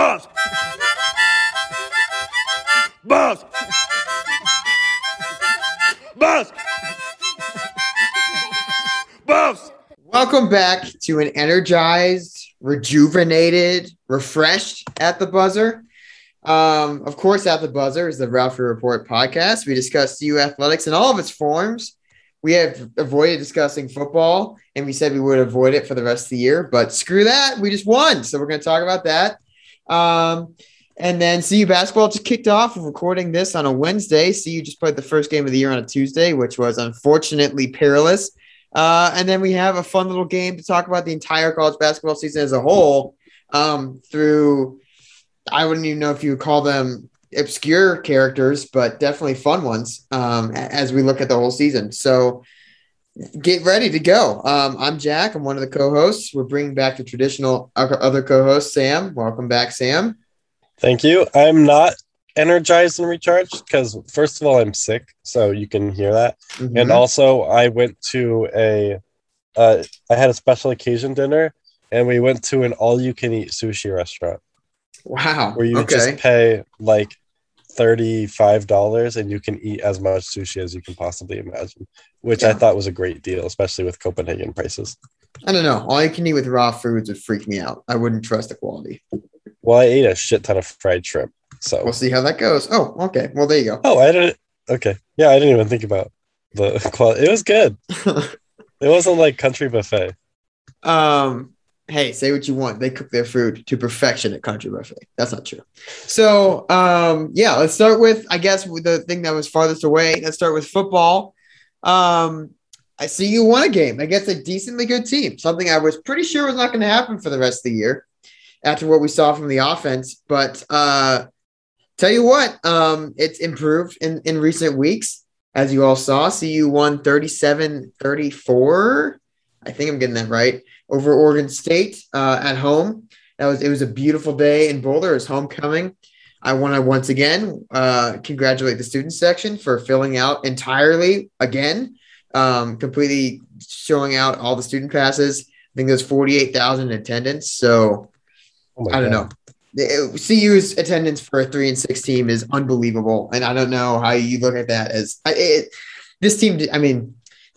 Buffs! Buffs! Buffs! Buffs! Welcome back to an energized, rejuvenated, refreshed at the buzzer. Um, of course, at the buzzer is the Ralphie Report podcast. We discuss CU athletics in all of its forms. We have avoided discussing football, and we said we would avoid it for the rest of the year. But screw that, we just won, so we're going to talk about that. Um, and then CU basketball just kicked off. Recording this on a Wednesday. CU just played the first game of the year on a Tuesday, which was unfortunately perilous. Uh, and then we have a fun little game to talk about the entire college basketball season as a whole um, through, I wouldn't even know if you would call them obscure characters, but definitely fun ones um, as we look at the whole season. So get ready to go. Um, I'm Jack. I'm one of the co-hosts. We're bringing back the traditional other co-host, Sam. Welcome back, Sam. Thank you. I'm not energized and recharged because first of all, I'm sick, so you can hear that, Mhm. and also I went to a, uh, I had a special occasion dinner, and we went to an all-you-can-eat sushi restaurant wow. where you okay. just pay like thirty-five dollars and you can eat as much sushi as you can possibly imagine, which I thought was a great deal, especially with Copenhagen prices. I don't know. All you can eat with raw foods would freak me out. I wouldn't trust the quality. Well, I ate a shit ton of fried shrimp, so We'll see how that goes. Oh, okay. Well, there you go. oh, I didn't. Okay, yeah, I didn't even think about the quality. It was good. It wasn't like country buffet. um, hey, say what you want. They cook their food to perfection at Country Buffet. That's not true. So, um, yeah, let's start with, I guess, with the thing that was farthest away. Let's start with football. Um, I see you won a game against a decently good team, something I was pretty sure was not going to happen for the rest of the year after what we saw from the offense. But uh, tell you what, um, it's improved in, in recent weeks. As you all saw, CU won 37 34. I think I'm getting that right over Oregon State uh, at home. That was it was a beautiful day in Boulder. It was homecoming. I want to once again uh, congratulate the student section for filling out entirely again, um, completely showing out all the student passes. I think there's 48,000 in attendance. So Oh I don't God. know. The- CU's attendance for a three and six team is unbelievable, and I don't know how you look at that as it, this team. I mean,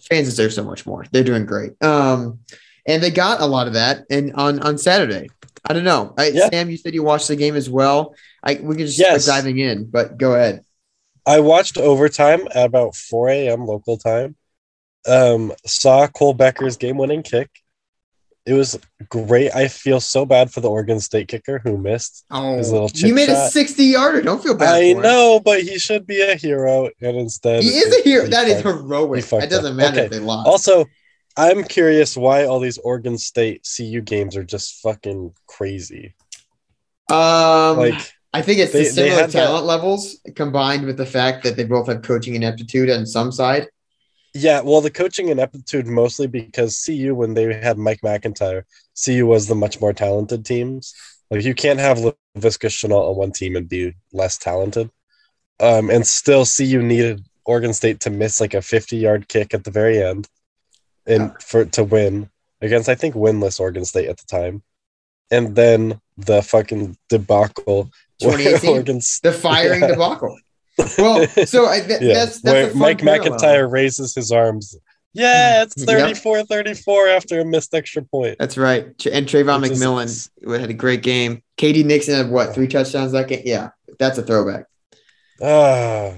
fans deserve so much more. They're doing great, um, and they got a lot of that. And on on Saturday, I don't know. I, Yeah. Sam, you said you watched the game as well. I we can just Yes. start diving in, but go ahead. I watched overtime at about 4 a.m. local time. Um, saw Cole Becker's game-winning kick. It was great. I feel so bad for the Oregon State kicker who missed. Oh, His little you chip made a sixty yarder. Don't feel bad. I for him. know, but he should be a hero, and instead he is a hero. he That is heroic. he doesn't matter Okay. if they lost. Also, I'm curious why all these Oregon State CU games are just fucking crazy. um, Like, I think it's They- the similar had that- talent levels combined with the fact that they both have coaching ineptitude on some side. yeah, well, the coaching ineptitude mostly because CU, when they had Mike McIntyre, CU was the much more talented teams. Like, you can't have Laviska Shenault on one team and be less talented. Um, and still, CU needed Oregon State to miss like a 50 yard kick at the very end and Yeah. for to win against, I think, winless Oregon State at the time. And then the fucking debacle. where 2018? Oregon The firing Yeah. debacle. Well, so I, th- yeah, that's that's where a fun Mike parallel. McIntyre raises his arms. Yeah, it's Yep. 34 34 after a missed extra point. That's right. And Travon Which is- McMillian had a great game. K.D. Nixon had what three touchdowns that game? Yeah, that's a throwback. Ah,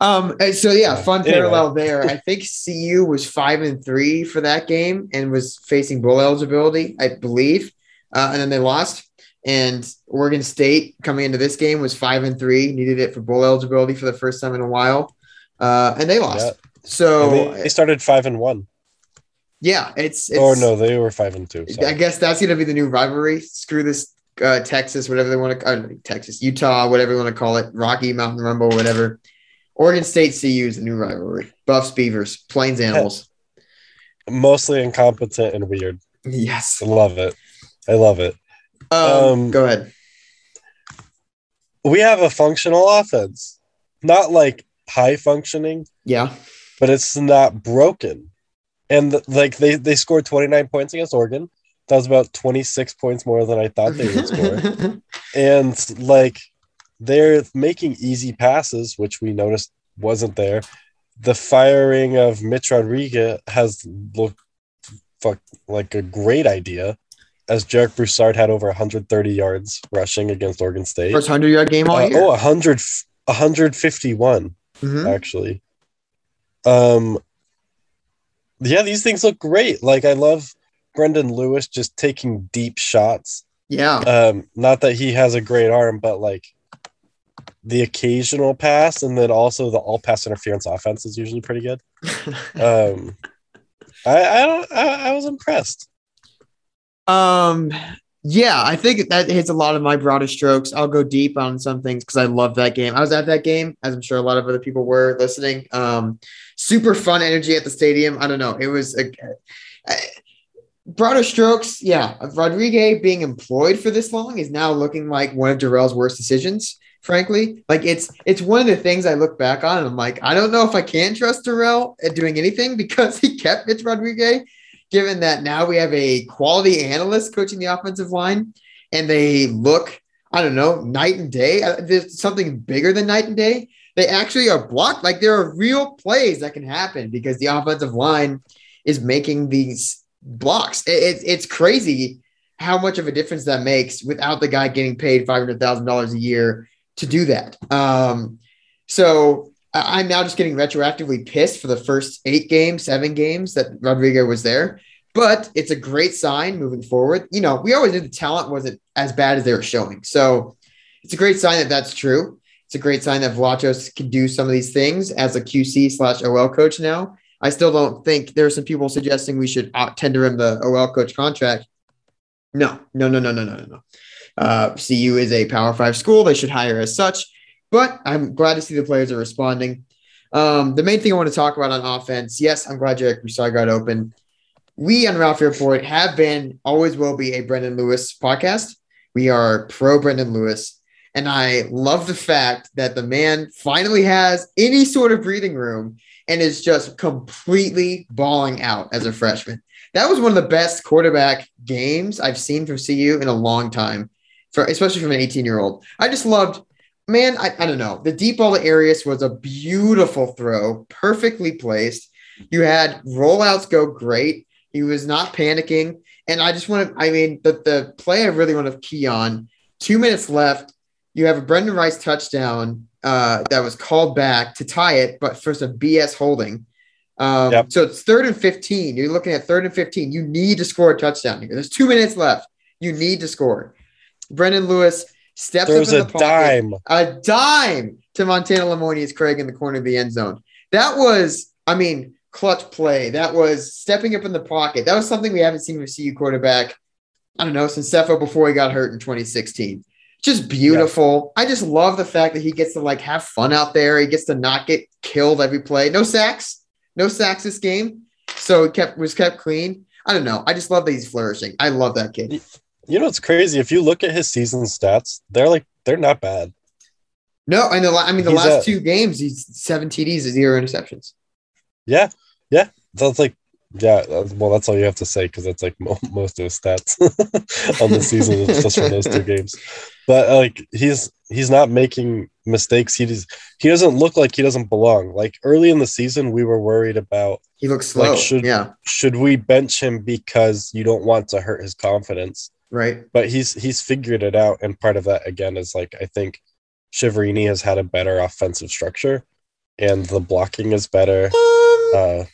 Um. So yeah, fun Anyway. parallel there. I think CU was five and three for that game and was facing bowl eligibility, I believe. Uh, and then they lost. And Oregon State coming into this game was five and three, needed it for bowl eligibility for the first time in a while, uh, and they lost. Yeah. So they, they started five and one. yeah, it's, it's or no, they were five and two. I guess that's gonna be the new rivalry. Screw this uh, Texas, whatever they want to, uh, Texas, Utah, whatever you want to call it, Rocky Mountain Rumble, whatever. Oregon State CU is the new rivalry. Buffs, Beavers, Plains Animals. Mostly incompetent and weird. Yes. I love it. I love it. Um, Um, go ahead. We have a functional offense, not like high functioning, Yeah. but it's not broken. And like they they scored 29 points against Oregon. That was about 26 points more than I thought they would score. and like they're making easy passes, which we noticed wasn't there. The firing of Mitch Rodriguez has looked fuck like a great idea, as Jarek Broussard had over 130 yards rushing against Oregon State. First hundred yard game all Uh, year. oh, 100, 151 Mhm. actually. Um, yeah, these things look great. Like I love Brendan Lewis just taking deep shots. Yeah. Um, not that he has a great arm, but like the occasional pass, and then also the all pass interference offense is usually pretty good. Um, I I don't I, I was impressed. Um, yeah, I think that hits a lot of my broader strokes. I'll go deep on some things because I love that game. I was at that game, as I'm sure a lot of other people were listening. Um, super fun energy at the stadium. I don't know. It was a, a broader strokes. Yeah, Rodriguez being employed for this long is now looking like one of Dorrell's worst decisions. Frankly, like it's it's one of the things I look back on and I'm like, I don't know if I can trust Dorrell at doing anything because he kept Mitch Rodriguez given that now we have a quality analyst coaching the offensive line and they look, I don't know, night and day. Uh, There's something bigger than night and day. They actually are blocked. Like there are real plays that can happen because the offensive line is making these blocks. It, it- it's crazy how much of a difference that makes without the guy getting paid $500,000 a year to do that. Um, so I'm now just getting retroactively pissed for the first eight games, seven games that Rodrigo was there. But it's a great sign moving forward. You know, we always knew the talent wasn't as bad as they were showing. So it's a great sign that that's true. It's a great sign that Vlachos can do some of these things as a QC slash OL coach now. I still don't think there are some people suggesting we should uh, tender him the OL coach contract. No, no, no, no, no, no, no, no. Uh, CU is a Power Five school; they should hire as such. But I'm glad to see the players are responding. Um, the main thing I want to talk about on offense, yes, I'm glad Jarek Broussard got open. We on Ralph Report have been, always will be a Brendan Lewis podcast. We are pro Brendan Lewis. And I love the fact that the man finally has any sort of breathing room and is just completely balling out as a freshman. That was one of the best quarterback games I've seen from CU in a long time, for especially from an 18 year old. I just loved, man, I, I don't know. The deep ball to Arias was a beautiful throw, perfectly placed. You had rollouts go great. He was not panicking. And I just want to, I mean, the, the play I really want to key on two minutes left. You have a Brendan Rice touchdown uh, that was called back to tie it, but for some BS holding. Um, Yep. So it's third and 15. You're looking at third and 15. You need to score a touchdown here. There's two minutes left. You need to score. Brendan Lewis steps There's up in a the pocket dime. a dime to Montana Lemonious-Craig in the corner of the end zone. That was, I mean, clutch play. That was stepping up in the pocket. That was something we haven't seen from CU quarterback, I don't know, since Sefo before he got hurt in 2016. Just beautiful. I just love the fact that he gets to like have fun out there. He gets to not get killed every play. No sacks, no sacks this game. So it kept was kept clean. I don't know. I just love that he's flourishing. I love that kid. You know what's crazy? If you look at his season stats, they're like they're not bad. No, and the, I mean the He's last a- two games, he's seven TDs, zero interceptions. Yeah, yeah. That's like yeah. Well, that's all you have to say because that's like mo- most of his stats on the season is just from those two games. But like he's he's not making mistakes. He does, he doesn't look like he doesn't belong. Like early in the season, we were worried about He looks slow. Like, should- yeah, should we bench him because you don't want to hurt his confidence. Right. But he's he's figured it out, and part of that again is like I think Chiaverini has had a better offensive structure, and the blocking is better. Um, Uh,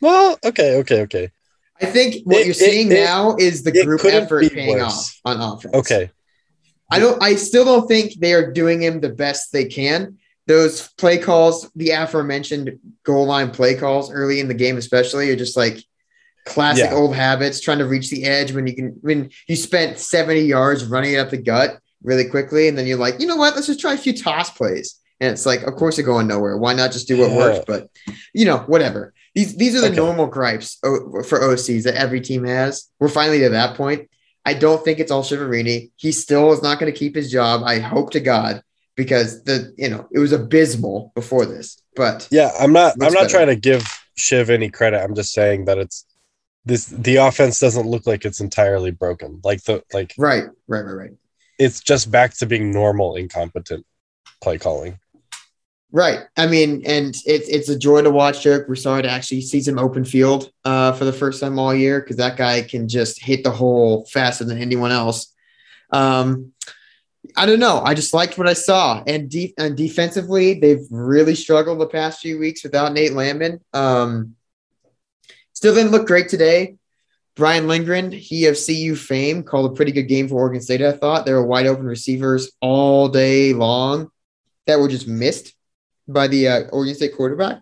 well, okay, okay, okay. I think what it- you're seeing it- it- now is the group effort paying worse. off on offense. Okay. I don't. I still don't think they are doing him the best they can. Those play calls, the aforementioned goal line play calls early in the game, especially, are just like classic Yeah. old habits. Trying to reach the edge when you can. When you spent 70 yards running it up the gut really quickly, and then you're like, you know what? Let's just try a few toss plays. And it's like, of course, they're going nowhere. Why not just do what Yeah. works? But you know, whatever. These these are the Okay. normal gripes for OCs that every team has. We're finally to that point. I don't think it's all Chiaverini. He still is not going to keep his job. I hope to God because the you know it was abysmal before this. But Yeah, I'm not. I'm not better. trying to give Shiv any credit. I'm just saying that it's this. The offense doesn't look like it's entirely broken. Like the like right, right, right, right. it's just back to being normal incompetent play calling. Right. I mean, and it's it's a joy to watch Derek Broussard actually see some open field uh, for the first time all year because that guy can just hit the hole faster than anyone else. Um, I don't know. I just liked what I saw, and, de- and defensively, they've really struggled the past few weeks without Nate Landman. Um, still didn't look great today. Brian Lindgren, he of CU fame, called a pretty good game for Oregon State. I thought there were wide open receivers all day long that were just missed by the uh, Oregon State quarterback.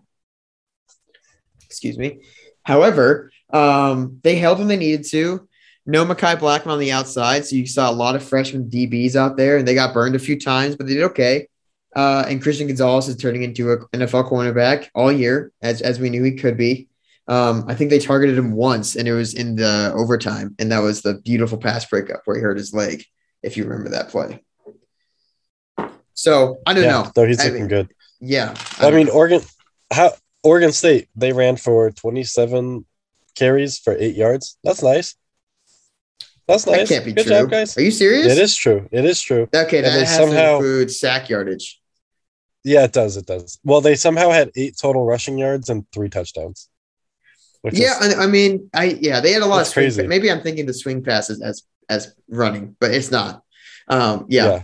Excuse me. However, um, they held when they needed to. No Mekhi Blackmon on the outside, so you saw a lot of freshman DBs out there, and they got burned a few times, but they did okay. Uh, and Christian Gonzalez is turning into an NFL cornerback all year, as as we knew he could be. Um, I think they targeted him once, and it was in the overtime, and that was the beautiful pass breakup where he hurt his leg. If you remember that play. So I don't yeah, know. though he's I looking mean, good. Yeah, I mean, Oregon, how Oregon State they ran for 27 carries for eight yards. That's nice. That's nice. that can't be Good true. job, guys. Are you serious? It is true. It is true. Okay, And that they has somehow- to include sack yardage. Yeah, it does. It does. Well, they somehow had eight total rushing yards and three touchdowns. Yeah, is, I, mean, I yeah, they had a lot of swing, crazy. Maybe I'm thinking the swing passes as as running, but it's not. Um, yeah, yeah.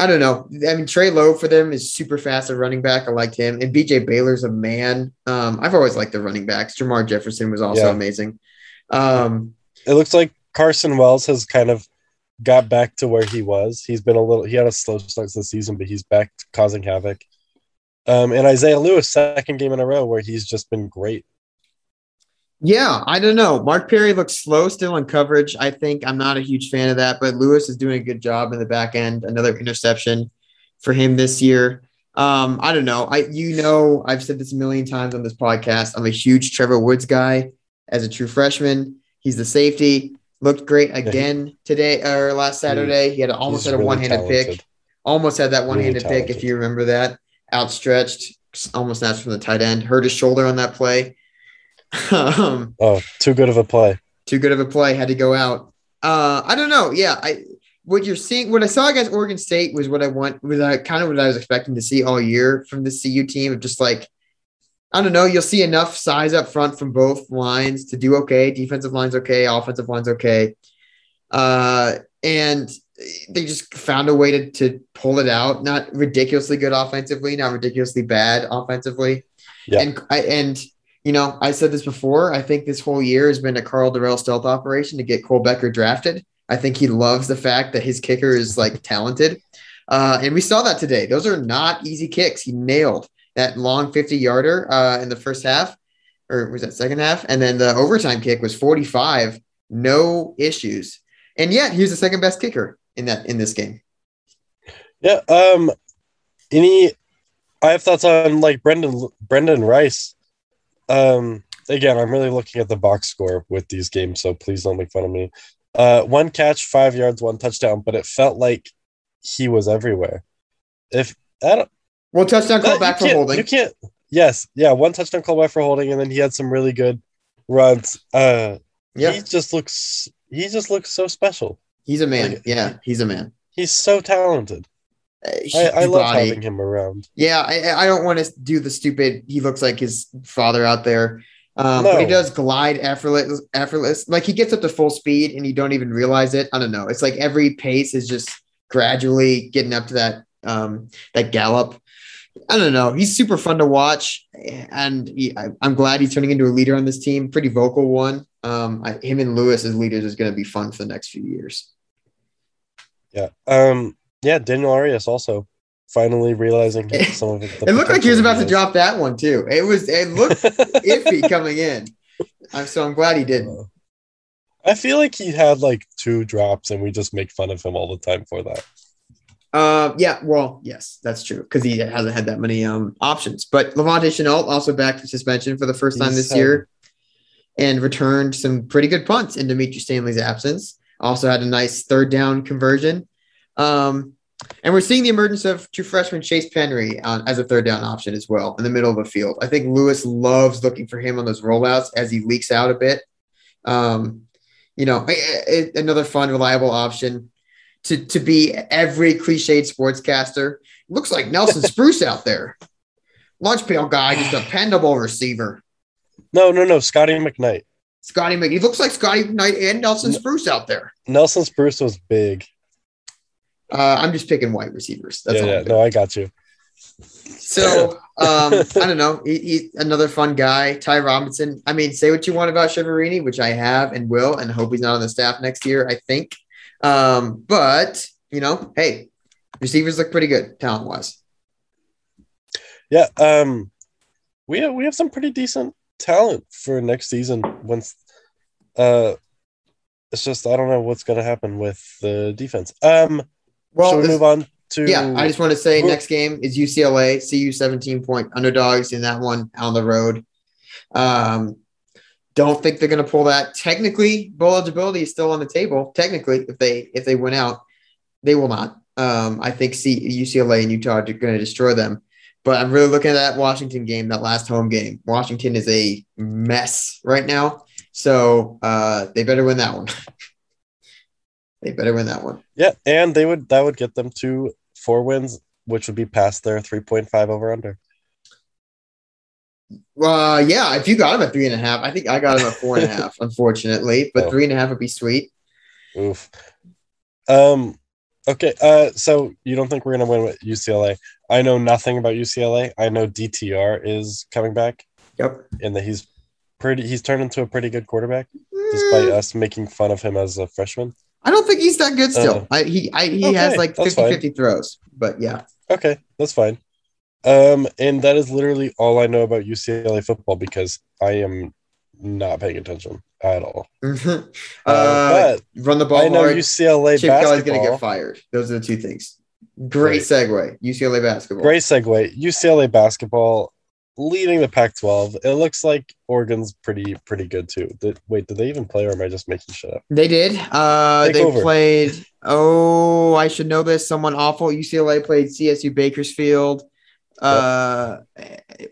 I don't know. I mean, Trey Lowe for them is super fast at running back. I liked him, and BJ Baylor's a man. Um, I've always liked the running backs. Jermar Jefferson was also Yeah. amazing. Um, It looks like Carson Wells has kind of got back to where he was. He's been a little. He had a slow start to the season, but he's back causing havoc. Um, and Isaiah Lewis, second game in a row where he's just been great. Yeah, I don't know. Mark Perry looks slow still in coverage. I think I'm not a huge fan of that, but Lewis is doing a good job in the back end. Another interception for him this year. Um, I don't know. I you know I've said this a million times on this podcast. I'm a huge Trevor Woods guy as a true freshman. He's the safety. Looked great again today or last Saturday. He had almost He's had a really one-handed pick. Almost had that one-handed pick, if you remember that. Outstretched, almost snatched from the tight end. Hurt his shoulder on that play. Um, Oh, too good of a play. too good of a play, had to go out. Uh, I don't know. Yeah, I what you're seeing, what I saw against Oregon State was what I want, was uh, kind of what I was expecting to see all year from the CU team. Of just like, I don't know, you'll see enough size up front from both lines to do okay. Defensive line's okay, offensive line's okay, uh, and they just found a way to to pull it out. Not ridiculously good offensively, not ridiculously bad offensively. Yeah. And I and you know, I said this before. I think this whole year has been a Karl Dorrell stealth operation to get Cole Becker drafted. I think he loves the fact that his kicker is like talented. Uh, and we saw that today. Those are not easy kicks. He nailed that long 50 yarder uh, in the first half, or was that second half? And then the overtime kick was 45, no issues. And yet he was the second best kicker in that in this game. Yeah. Um. Any? I have thoughts on like Brendan Brendan Rice. Um. Again, I'm really looking at the box score with these games, so please don't make fun of me. Uh, one catch, five yards, one touchdown, but it felt like he was everywhere. If I don't, Well, touchdown call back for holding. You can't. Yes, yeah, one touchdown call back for holding, and then he had some really good runs. Uh, Yeah, he just looks. He just looks so special. he's a man. like- Yeah, he's a man. He's so talented. Uh, I, I love having him around. Yeah, I, I don't want to do the stupid. He looks like his father out there, um, but he does glide effortless. Effortless, like he gets up to full speed and you don't even realize it. I don't know. It's like every pace is just gradually getting up to that um, that gallop. I don't know. He's super fun to watch, and he, I, I'm glad he's turning into a leader on this team. Pretty vocal one. Um, I, him and Lewis as leaders is going to be fun for the next few years. Yeah. Um. Yeah. Daniel Arias also finally realizing It- some of it. It looked like he was about to drop that one too. It was. It looked iffy coming in. I'm so I'm glad he didn't. I feel like he had like two drops, and we just make fun of him all the time for that. Uh, yeah, well, yes, that's true because he hasn't had that many um options. But La'Vontae Shenault also back from suspension for the first time He's this had- year, and returned some pretty good punts in Dimitri Stanley's absence. Also had a nice third down conversion. Um, and we're seeing the emergence of true freshman Chase Penry on, as a third down option as well in the middle of the field. I think Lewis loves looking for him on those rollouts as he leaks out a bit. Um, you know, a- a- another fun, reliable option. to to be every cliched sportscaster. Looks like Nelson Spruce out there. Lunch pail guy, just a dependable receiver. No, no, no. Scotty McKnight. Scotty Mc. He looks like Scotty Knight and Nelson Spruce out there. Nelson Spruce was big. Uh, I'm just picking white receivers. That's yeah, all. yeah. No, I got you. So um, I don't know. He, he's another fun guy. Ty Robinson. I mean, say what you want about Chiaverini, which I have and will, and hope he's not on the staff next year. I think. Um, but you know, hey, receivers look pretty good talent wise. Yeah. Um, we have we have some pretty decent talent for next season. Once, uh, it's just I don't know what's gonna happen with the defense. Um, Well, shall we move on to? yeah, I just want to say next game is UCLA. CU 17 point underdogs in that one on the road. Um, don't think they're going to pull that. Technically, bowl eligibility is still on the table. Technically, if they if they win out, they will not. Um, I think C- UCLA and Utah are going to destroy them. But I'm really looking at that Washington game, that last home game. Washington is a mess right now, so uh, they better win that one. they better win that one. Yeah, and they would that would get them to four wins, which would be past their three point five over under. Uh, yeah, if you got him at three and a half, I think I got him at four and a half, unfortunately, but Oh. three and a half would be sweet. Oof. Um. Okay. Uh. So you don't think we're gonna win with UCLA? I know nothing about UCLA. I know DTR is coming back, Yep. and that he's pretty. He's turned into a pretty good quarterback, despite Mm, us making fun of him as a freshman. I don't think he's that good still. Uh, I, he I, he okay, has like that's 50 fine. 50 throws, but yeah. Okay, that's fine. Um, and that is literally all I know about UCLA football because I am not paying attention at all. uh, Uh, run the ball I know hard. UCLA Chip basketball. going to get fired. Those are the two things. Great segue. UCLA basketball. Great segue. UCLA basketball leading the Pac-12. It looks like Oregon's pretty pretty good too. Did, wait, did they even play, or am I just making shit up? They did. Uh, Take they over. played. Oh, I should know this. Someone awful. UCLA played CSU Bakersfield. Uh,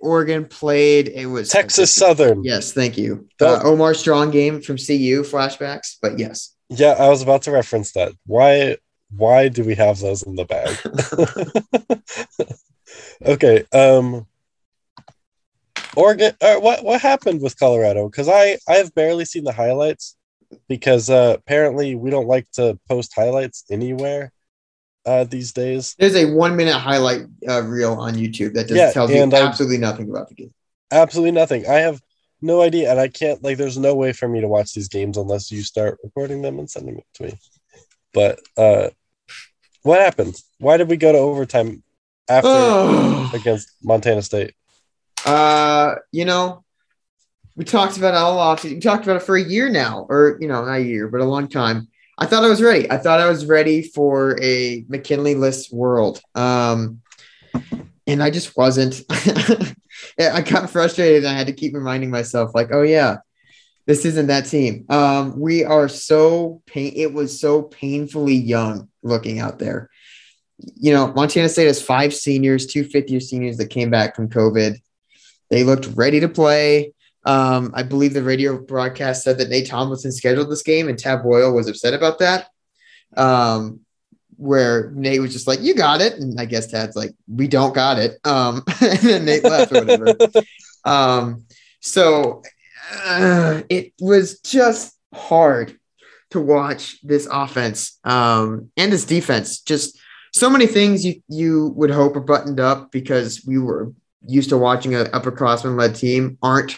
Oregon played. It was Texas Southern. Yes, thank you. Don't- Uh, Omar Strong game from CU flashbacks, but yes. Yeah, I was about to reference that. Why why do we have those in the bag? okay. Um. Oregon. Uh, what what happened with Colorado? Because I I have barely seen the highlights because uh, apparently we don't like to post highlights anywhere uh, these days. There's a one minute highlight uh, reel on YouTube that just Yeah, tells you I- absolutely nothing about the game. Absolutely nothing. I have no idea, and I can't like. There's no way for me to watch these games unless you start recording them and sending it to me. But uh, what happened? Why did we go to overtime after against Montana State? Uh, you know, we talked about it all off. We talked about it for a year now, or you know, not a year, but a long time. I thought I was ready. I thought I was ready for a McKinley list world. Um, and I just wasn't. I got frustrated. I had to keep reminding myself, like, oh yeah, this isn't that team. Um, we are so pain. It was so painfully young looking out there. You know, Montana State has five seniors, two fifth year seniors that came back from COVID. They looked ready to play. Um, I believe the radio broadcast said that Nate Tomlinson scheduled this game, and Tad Boyle was upset about that. Um, where Nate was just like, "You got it," and I guess Tad's like, "We don't got it." Um, and then Nate left or whatever. Um, so uh, it was just hard to watch this offense um, and this defense. Just so many things you you would hope are buttoned up because we were used to watching an upperclassman led team aren't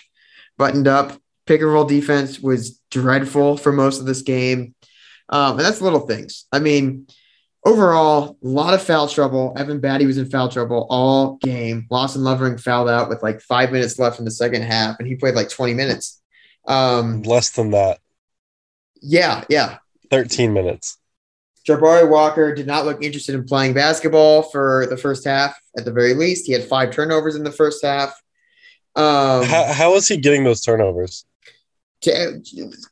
buttoned up. Pick and roll defense was dreadful for most of this game, um, and that's little things. I mean. Overall, a lot of foul trouble. Evan Battey was in foul trouble all game. Lawson Lovering fouled out with like five minutes left in the second half, and he played like 20 minutes. Um, Less than that, yeah, yeah. 13 minutes. Jabari Walker did not look interested in playing basketball for the first half, at the very least. He had five turnovers in the first half. Um, how, how is he getting those turnovers? to,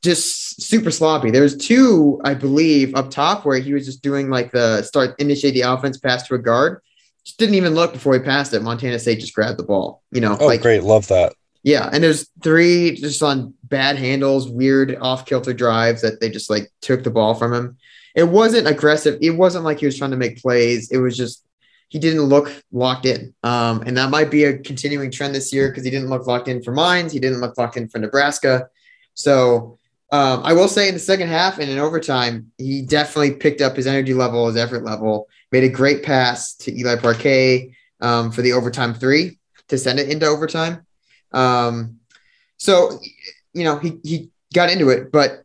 just super sloppy. There was two, I believe, up top where he was just doing like the start initiate the offense pass to a guard. Just didn't even look before he passed it. Montana State just grabbed the ball. You know, Oh, like great. Love that. yeah. And there's three just on bad handles, weird off kilter drives that they just like took the ball from him. It wasn't aggressive. It wasn't like he was trying to make plays. It was just he didn't look locked in. Um, and that might be a continuing trend this year because he didn't look locked in for Mines. He didn't look locked in for Nebraska. So um, I will say in the second half and in overtime, he definitely picked up his energy level, his effort level, made a great pass to Eli Parquet um, for the overtime three to send it into overtime. Um, so, you know, he, he got into it, but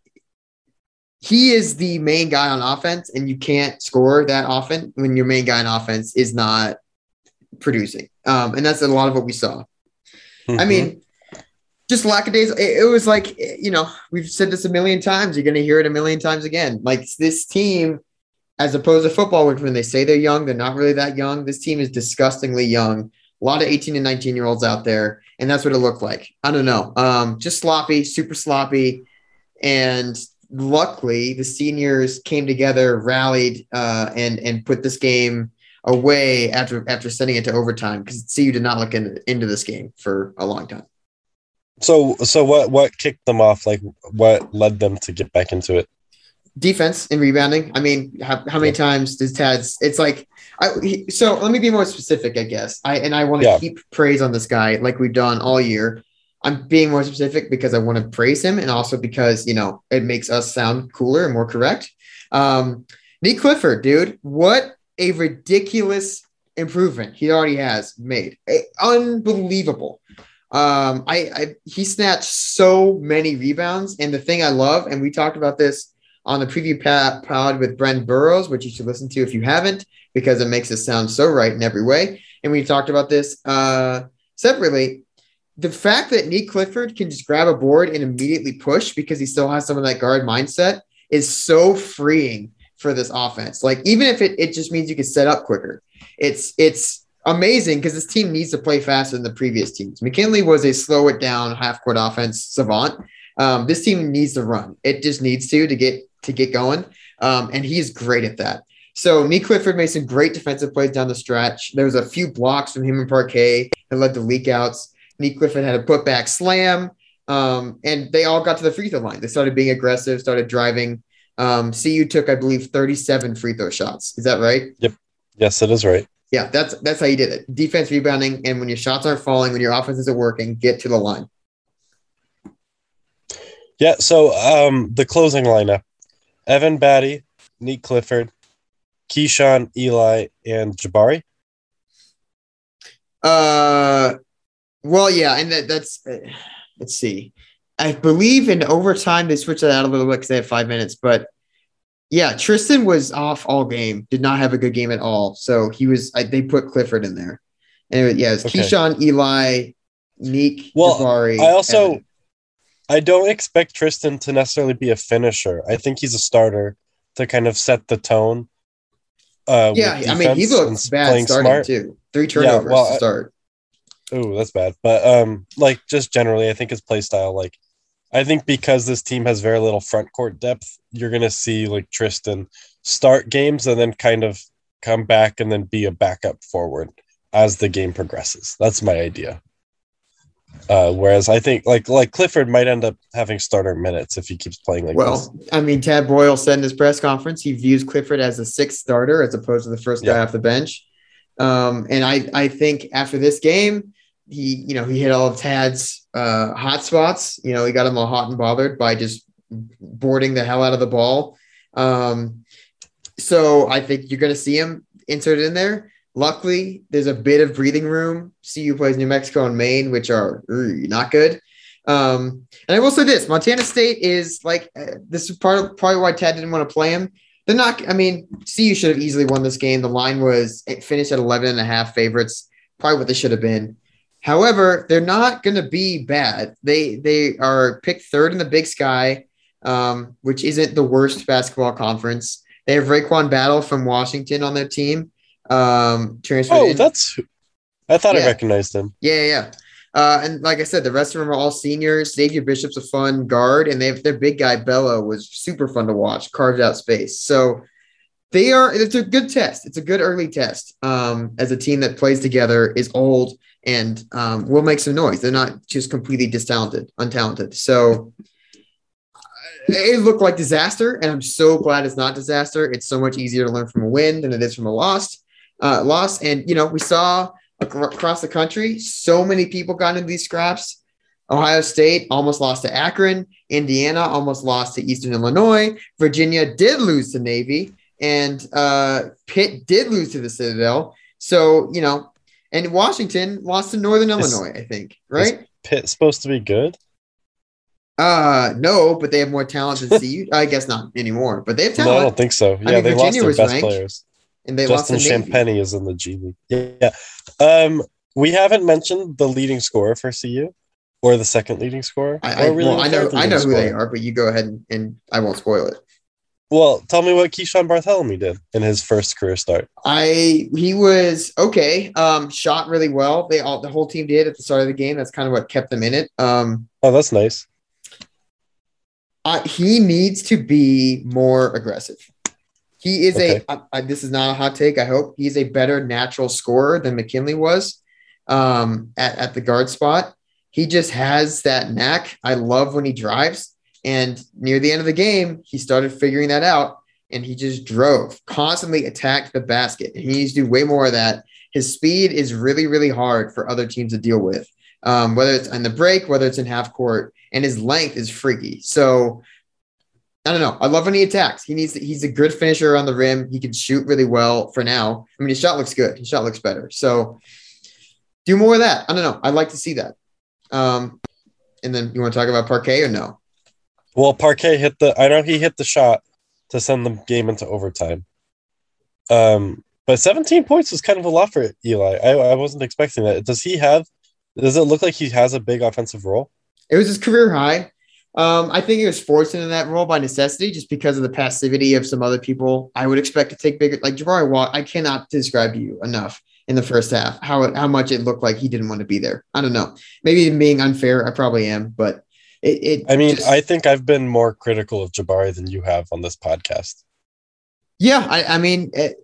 he is the main guy on offense, and you can't score that often when your main guy on offense is not producing. Um, and that's a lot of what we saw. Mm-hmm. I mean, just lackadaisical. It, it was like, you know, we've said this a million times. You're going to hear it a million times again. Like this team, as opposed to football, which when they say they're young, they're not really that young. This team is disgustingly young. A lot of 18 and 19 year olds out there. And that's what it looked like. I don't know. Um, just sloppy, super sloppy. And luckily the seniors came together, rallied, uh, and and put this game away after after sending it to overtime because CU did not look in, into this game for a long time. So so what what kicked them off? Like what led them to get back into it? Defense and rebounding. I mean, how, how many times does Tad's? It's like, I, he, so let me be more specific, I guess. I and I want to Yeah. keep praise on this guy like we've done all year. I'm being more specific because I want to praise him and also because, you know, it makes us sound cooler and more correct. Um, Nick Clifford, dude, what a ridiculous improvement he already has made. A- unbelievable. Um, I, I he snatched so many rebounds, and the thing I love, and we talked about this on the preview pod with Brent Burrows, which you should listen to if you haven't, because it makes it sound so right in every way. And we talked about this uh, separately the fact that Nick Clifford can just grab a board and immediately push because he still has some of that guard mindset is so freeing for this offense. Like even if it, it just means you can set up quicker, it's it's amazing because this team needs to play faster than the previous teams. McKinley was a slow it down half court offense savant. Um, this team needs to run. It just needs to to get to get going, um, and he's great at that. So Nick Clifford made some great defensive plays down the stretch. There was a few blocks from him and Parquet that led to leak outs. Nick Clifford had a putback slam, um, and they all got to the free throw line. They started being aggressive, started driving. Um, CU took, I believe, 37 free throw shots. Is that right? Yep. Yes, it is right. Yeah, that's that's how you did it. Defense rebounding, and when your shots aren't falling, when your offense isn't working, get to the line. Yeah, so um the closing lineup. Evan Battey, Nick Clifford, Keeshawn, Eli, and Jabari. Uh, well, yeah, and that, that's uh, let's see. I believe in overtime they switched that out a little bit because they had five minutes, but yeah, Tristan was off all game. Did not have a good game at all. So he was. I, they put Clifford in there, and it, yeah, it's Okay. Keeshawn, Eli, Neek, Well, Jabari. I also Evan. I don't expect Tristan to necessarily be a finisher. I think he's a starter to kind of set the tone. Uh, yeah, I mean he looks bad starting smart. too. Three turnovers well, to start. Oh, that's bad. But um, like just generally, I think his play style, like I think because this team has very little front court depth, you're gonna see like Tristan start games and then kind of come back and then be a backup forward as the game progresses. That's my idea. Uh, whereas I think like like Clifford might end up having starter minutes if he keeps playing like this. Well, I mean, Tad Boyle said in his press conference he views Clifford as a sixth starter as opposed to the first guy off the bench. Um, and I, I think after this game, he, you know, he hit all of Tad's uh, hot spots. You know, he got him all hot and bothered by just boarding the hell out of the ball. Um, so I think you're going to see him inserted in there. Luckily, there's a bit of breathing room. CU plays New Mexico and Maine, which are ooh, not good. Um, and I will say this: Montana State is like uh, this is part of probably why Tad didn't want to play him. They're not. I mean, CU should have easily won this game. The line was it finished at 11 and a half favorites, probably what they should have been. However, they're not going to be bad. They they are picked third in the Big Sky, um, which isn't the worst basketball conference. They have RaeQuan Battle from Washington on their team. Um, transferred oh, in. that's I thought Yeah. I recognized him. Yeah, yeah, yeah. Uh, and like I said, the rest of them are all seniors. Xavier Bishop's a fun guard, and they have their big guy Belo was super fun to watch, carved out space. So they are. It's a good test. It's a good early test. Um, as a team that plays together, is old, and um, will make some noise. They're not just completely distalented, untalented. So it looked like disaster, and I'm so glad it's not disaster. It's so much easier to learn from a win than it is from a loss. Uh, loss, and you know, we saw across the country, so many people got into these scraps. Ohio State almost lost to Akron. Indiana almost lost to Eastern Illinois. Virginia did lose to Navy, and uh, Pitt did lose to the Citadel. So you know, and Washington lost to Northern Is- Illinois, I think, right? Pitt supposed to be good. Uh no, but they have more talent than CU. I guess not anymore, but they have No, I don't think so. Yeah, mean, they lost Virginia their best ranked. players. and they Justin lost. Champagnie is in the G League. Yeah. Um, we haven't mentioned the leading scorer for CU or the second leading scorer. I, I, really well, I know I know who they are, but you go ahead and, and I won't spoil it. Well, tell me what Keeshawn Barthelemy did in his first career start. I he was okay. Um, shot really well. They all the whole team did at the start of the game. That's kind of what kept them in it. Um, Oh, that's nice. I, he needs to be more aggressive. He is Okay. a. This is not a hot take. I hope he's a better natural scorer than McKinley was um, at at the guard spot. He just has that knack. I love when he drives. And near the end of the game, he started figuring that out, and he just drove, constantly attacked the basket. And he needs to do way more of that. His speed is really, really hard for other teams to deal with, um, whether it's on the break, whether it's in half court, and his length is freaky. So I don't know. I love when he attacks. He needs. He's a good finisher on the rim. He can shoot really well for now. I mean, his shot looks good. His shot looks better. So do more of that. I don't know. I'd like to see that. Um, and then you want to talk about Parquet or no? Well, Parquet hit the. I know he hit the shot to send the game into overtime. Um, but 17 points was kind of a lot for Eli. I, I wasn't expecting that. Does he have? Does it look like he has a big offensive role? It was his career high. Um, I think he was forced into that role by necessity, just because of the passivity of some other people. I would expect to take bigger, like Jabari Walk. I cannot describe you enough in the first half how how much it looked like he didn't want to be there. I don't know. Maybe being unfair. I probably am, but it. it I mean, just- I think I've been more critical of Jabari than you have on this podcast. Yeah, I, I mean, it,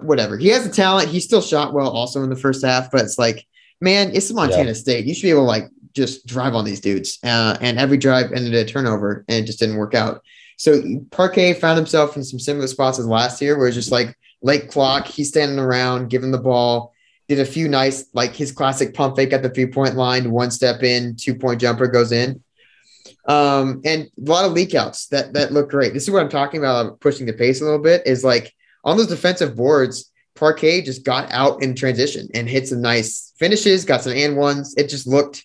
whatever. He has the talent. He still shot well also in the first half, but it's like, man, it's Montana State. You should be able to like just drive on these dudes. Uh, and every drive ended a turnover, and it just didn't work out. So Parquet found himself in some similar spots as last year, where it's just like late clock. He's standing around, giving the ball. Did a few nice, like his classic pump fake at the three point line, one step in, two point jumper goes in. Um, and a lot of leakouts that that look great. This is what I'm talking about pushing the pace a little bit, is like on those defensive boards, Parquet just got out in transition and hit some nice finishes, got some and ones. It just looked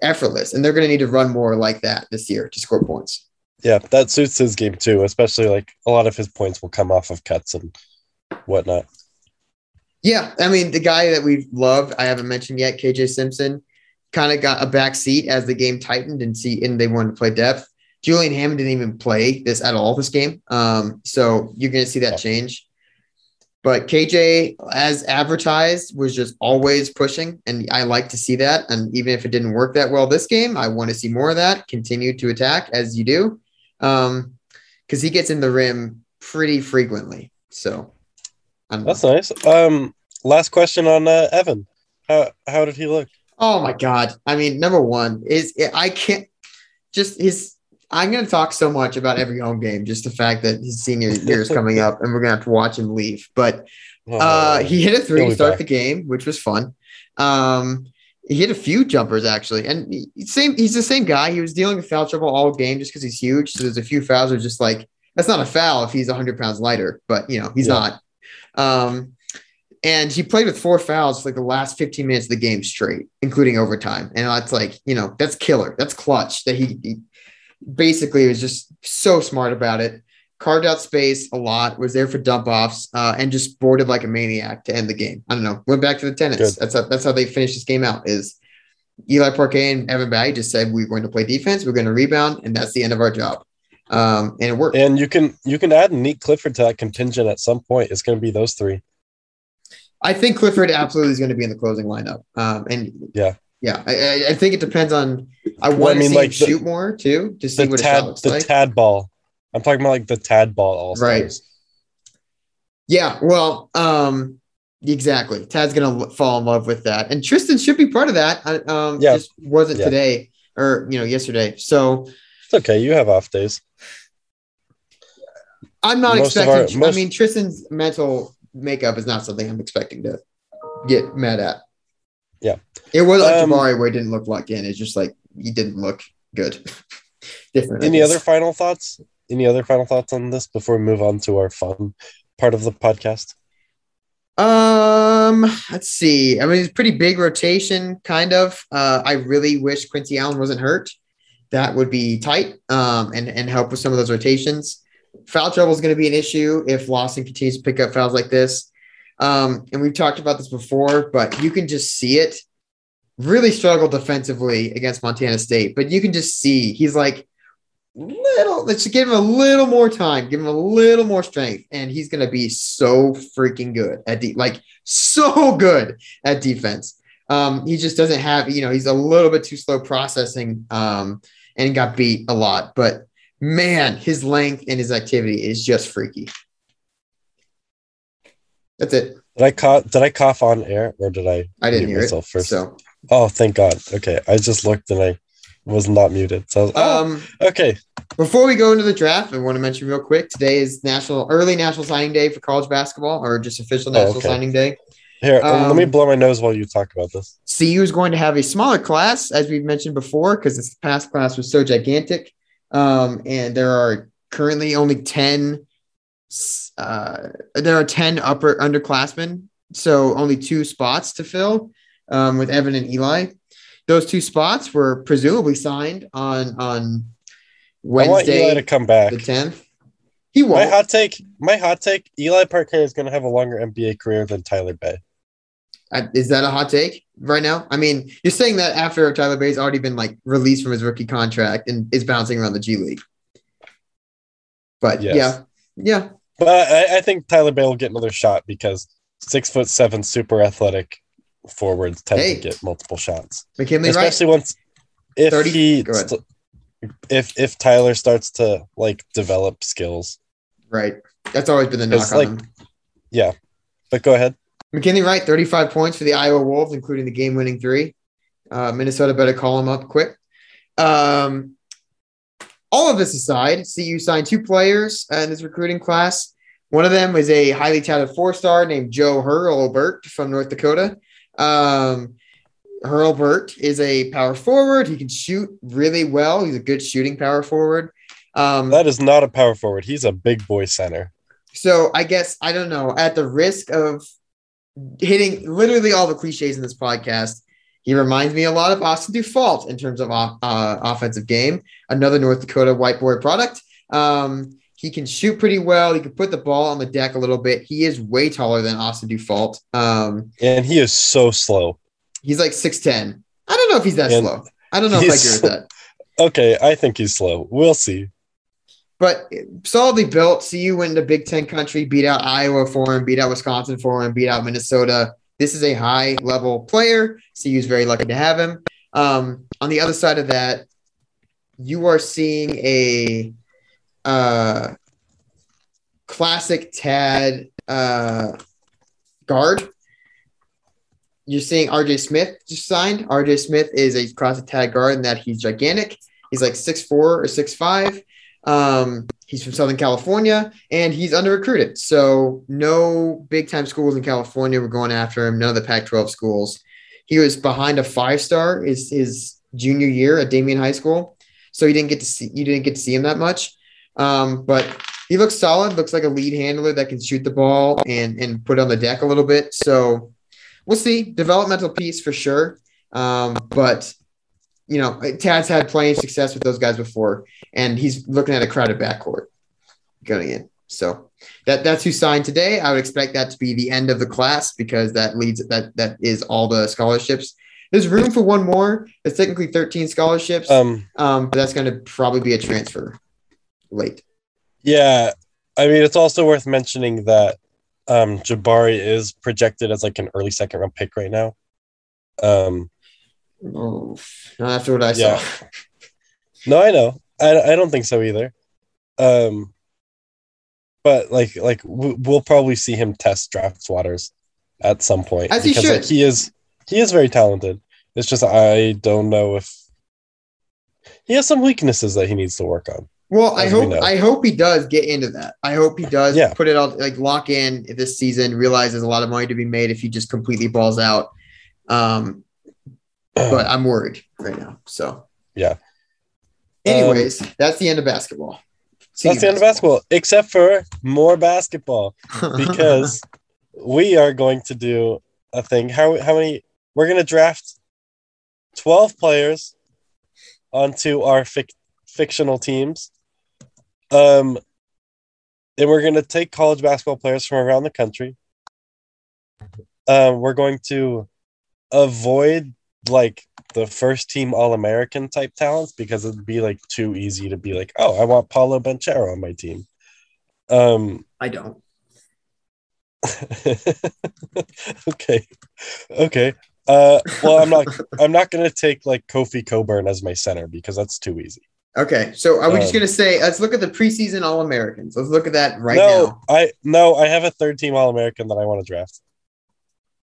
effortless. And they're gonna need to run more like that this year to score points. Yeah, that suits his game too, especially like a lot of his points will come off of cuts and whatnot. Yeah, I mean the guy that we've loved, I haven't mentioned yet, KJ Simpson, kind of got a back seat as the game tightened and see and they wanted to play depth. Julian Hammond didn't even play this at all this game. Um, so you're gonna see that change. But KJ, as advertised, was just always pushing, and I like to see that. And even if it didn't work that well this game, I want to see more of that. Continue to attack as you do, um, because he gets in the rim pretty frequently. So I don't know. That's nice. Um, last question on uh, Evan. How how did he look? Oh my god! I mean, number one is I can't just his. I'm going to talk so much about every home game, just the fact that his senior year is coming up, and we're going to have to watch him leave. But uh, he hit a three to start back. the game, which was fun. Um, he hit a few jumpers actually, and he, same. He's the same guy. He was dealing with foul trouble all game just because he's huge. So there's a few fouls that are just like that's not a foul if he's 100 pounds lighter, but you know he's Yeah. not. Um, and he played with four fouls for like the last 15 minutes of the game straight, including overtime. And that's like, you know, that's killer. That's clutch that he, he basically was just so smart about it. Carved out space a lot, was there for dump offs, uh, and just boarded like a maniac to end the game. I don't know. Went back to the tenants. That's how, that's how they finished this game out. Is Eli Parquet and Evan Battey just said we're going to play defense, we're going to rebound, and that's the end of our job. Um, and it worked. And you can you can add Neat Clifford to that contingent at some point. It's going to be those three. I think Clifford absolutely is going to be in the closing lineup. Um, and Yeah. yeah, I, I- think it depends on. I Well, I want mean, to see like him the- shoot more too to see The what tad looks the like. tad ball. I'm talking about like the tad ball all Right. yeah, well, um, exactly. Tad's going to fall in love with that, and Tristan should be part of that. I- Um, Yeah. just wasn't Yeah. today or you know yesterday. So It's okay. You have off days. I'm not Most expecting. our- I mean, Tristan's mental makeup is not something I'm expecting to get mad at. Yeah. it was like Um, Jabari where it didn't look locked in. It's just like he didn't look good. Different. Any other final thoughts? Any other final thoughts on this before we move on to our fun part of the podcast? Um, let's see. I mean, it's pretty big rotation, kind of. Uh, I really wish Quincy Allen wasn't hurt. That would be tight. Um, and and help with some of those rotations. Foul trouble is going to be an issue if Lawson continues to pick up fouls like this. Um, and we've talked about this before, but you can just see it. Really struggled defensively against Montana State, but you can just see he's like little. Let's give him a little more time, give him a little more strength, and he's going to be so freaking good at de- like so good at defense. Um, he just doesn't have, you know, he's a little bit too slow processing, um, and got beat a lot. But man, his length and his activity is just freaky. That's it. Did I cough? Did I cough on air, or did I? I didn't hear it. first? So, Oh, thank God. Okay, I just looked and I was not muted. So, was- oh, um, okay. Before we go into the draft, I want to mention real quick today is national early national signing day for college basketball, or just official Oh, national okay. signing day. Here, let me um, blow my nose while you talk about this. CU is going to have a smaller class, as we've mentioned before, because this past class was so gigantic. Um, and there are currently only 10, uh, there are 10 upper underclassmen. So only two spots to fill um, with Evan and Eli. Those two spots were presumably signed on, on Wednesday. I want Eli to come back. the 10th. He won't. My hot take. My hot take. Eli Parquet is going to have a longer NBA career than Tyler Bey. Is that a hot take right now? I mean, you're saying that after Tyler Bey's already been like released from his rookie contract and is bouncing around the G League. But Yes. yeah, yeah, But I, I think Tyler Bey will get another shot because six foot seven, super athletic forwards tend Hey. to get multiple shots, McKinley, right? especially once if 30? he st- if if Tyler starts to like develop skills. Right. That's always been the knock on like- him. Yeah, but go ahead. McKinley Wright, 35 points for the Iowa Wolves, including the game winning three. Uh, Minnesota better call him up quick. Um, all of this aside, CU signed two players uh, in this recruiting class. One of them was a highly touted four star named Joe Hurlbert from North Dakota. Um, Hurlbert is a power forward. He can shoot really well. He's a good shooting power forward. Um, That is not a power forward. He's a big boy center. so I guess I don't know. At the risk of hitting literally all the cliches in this podcast, he reminds me a lot of Austin Dufault in terms of uh, offensive game. Another North Dakota white boy product. Um, he can shoot pretty well. He can put the ball on the deck a little bit. He is way taller than Austin Dufault. Um, And he is so slow. he's like six ten. I don't know if he's that And slow. I don't know if I agree with that. Okay, I think he's slow. We'll see. But solidly built. CU went into Big Ten country, beat out Iowa for him, beat out Wisconsin for him, beat out Minnesota. This is a high level player. CU is very lucky to have him. Um, on the other side of that, you are seeing a uh, classic Tad uh, guard. You're seeing RJ Smith just signed. RJ Smith is a classic Tad guard in that he's gigantic. He's like six four or six five. Um, he's from Southern California and he's under recruited. So no big time schools in California were going after him. None of the Pac-12 schools. He was behind a five star his his junior year at Damien High School. So he didn't get to see you didn't get to see him that much. Um, but he looks solid, looks like a lead handler that can shoot the ball and and put on the deck a little bit. So we'll see. Developmental piece for sure. Um, but you know, Tad's had plenty of success with those guys before, and he's looking at a crowded backcourt going in. So that that's who signed today. I would expect that to be the end of the class because that leads that that is all the scholarships. There's room for one more. It's technically 13 scholarships, um, Um, but that's going to probably be a transfer late. yeah, I mean, it's also worth mentioning that um, Jabari is projected as like an early second round pick right now. Um, Oh, not after what I Yeah. saw. no, I know. I, I don't think so either. Um, but like like we'll probably see him test draft waters at some point As he like, should. he is he is very talented. It's just I don't know if he has some weaknesses that he needs to work on. Well, I as we hope. I hope he does get into that. I hope he does Yeah. put it all like lock in this season. Realize there's a lot of money to be made if he just completely balls out. Um, but I'm worried right now. So Yeah. Anyways, that's the end of basketball. See That's the end of basketball, except for more basketball because we are going to do a thing. How how many? We're going to draft twelve players onto our fic- fictional teams. Um, and we're going to take college basketball players from around the country. Um, we're going to avoid like the first team All American type talents because it'd be like too easy to be like, oh, I want Paolo Banchero on my team. Um, I don't. okay, okay. Uh, well, I'm not. I'm not gonna take like Kofi Cockburn as my center because that's too easy. Okay, so are we just Um, gonna say let's look at the preseason All Americans? Let's look at that right no, now. I no, I have a third team All American that I want to draft.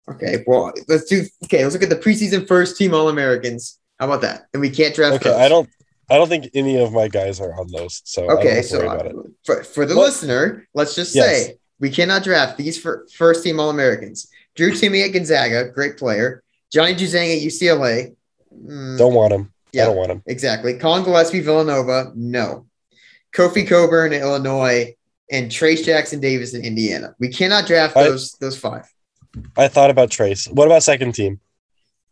Okay, well let's do. Okay, let's look at the preseason first team All Americans. How about that? And we can't draft. Okay, those. I don't. I don't think any of my guys are on those, so Okay, so uh, about it. for, for the What- listener, let's just Yes. say we cannot draft these for first team All Americans. Drew Timme at Gonzaga, great player. Johnny Juzang at UCLA. mm, Don't want him. Yeah, I don't want him. exactly. Collin Gillespie, Villanova, no. Kofi Cockburn at Illinois, and Trayce Jackson Davis in Indiana. We cannot draft I- those those five. I thought about Trayce. What about second team?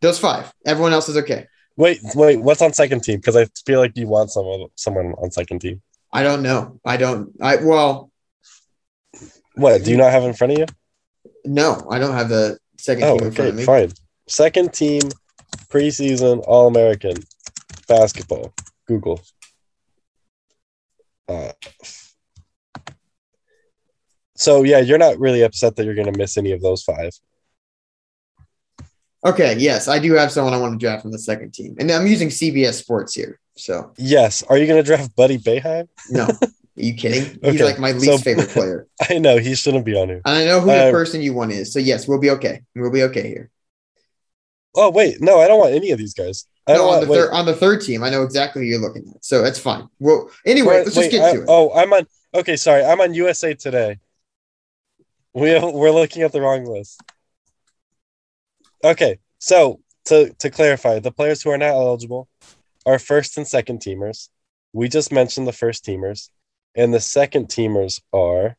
Those five. Everyone else is okay. Wait, wait. What's on second team? Because I feel like you want someone someone on second team. I don't know. I don't. I well, What? Do you not have in front of you? no, I don't have the second Oh, team in front of okay, me. fine. Second team, preseason All American basketball. Google. Uh, so yeah, you're not really upset that you're going to miss any of those five. Okay, yes, I do have someone I want to draft from the second team, and I'm using CBS Sports here. So Yes. Are you going to draft Buddy Boeheim? no, are you kidding? He's Okay, like my least so- favorite player, I know he shouldn't be on here. and I know who the Uh, person you want is. So yes, we'll be okay. We'll be okay here. Oh wait, no, I don't want any of these guys. I No, on the third on the third team, I know exactly who you're looking at. So that's fine. Well, anyway, wait, let's just wait, get I- to it. Oh, I'm on. Okay, sorry, I'm on USA Today. We we're looking at the wrong list. Okay, so to to clarify, the players who are not eligible are first and second teamers. We just mentioned the first teamers, and the second teamers are.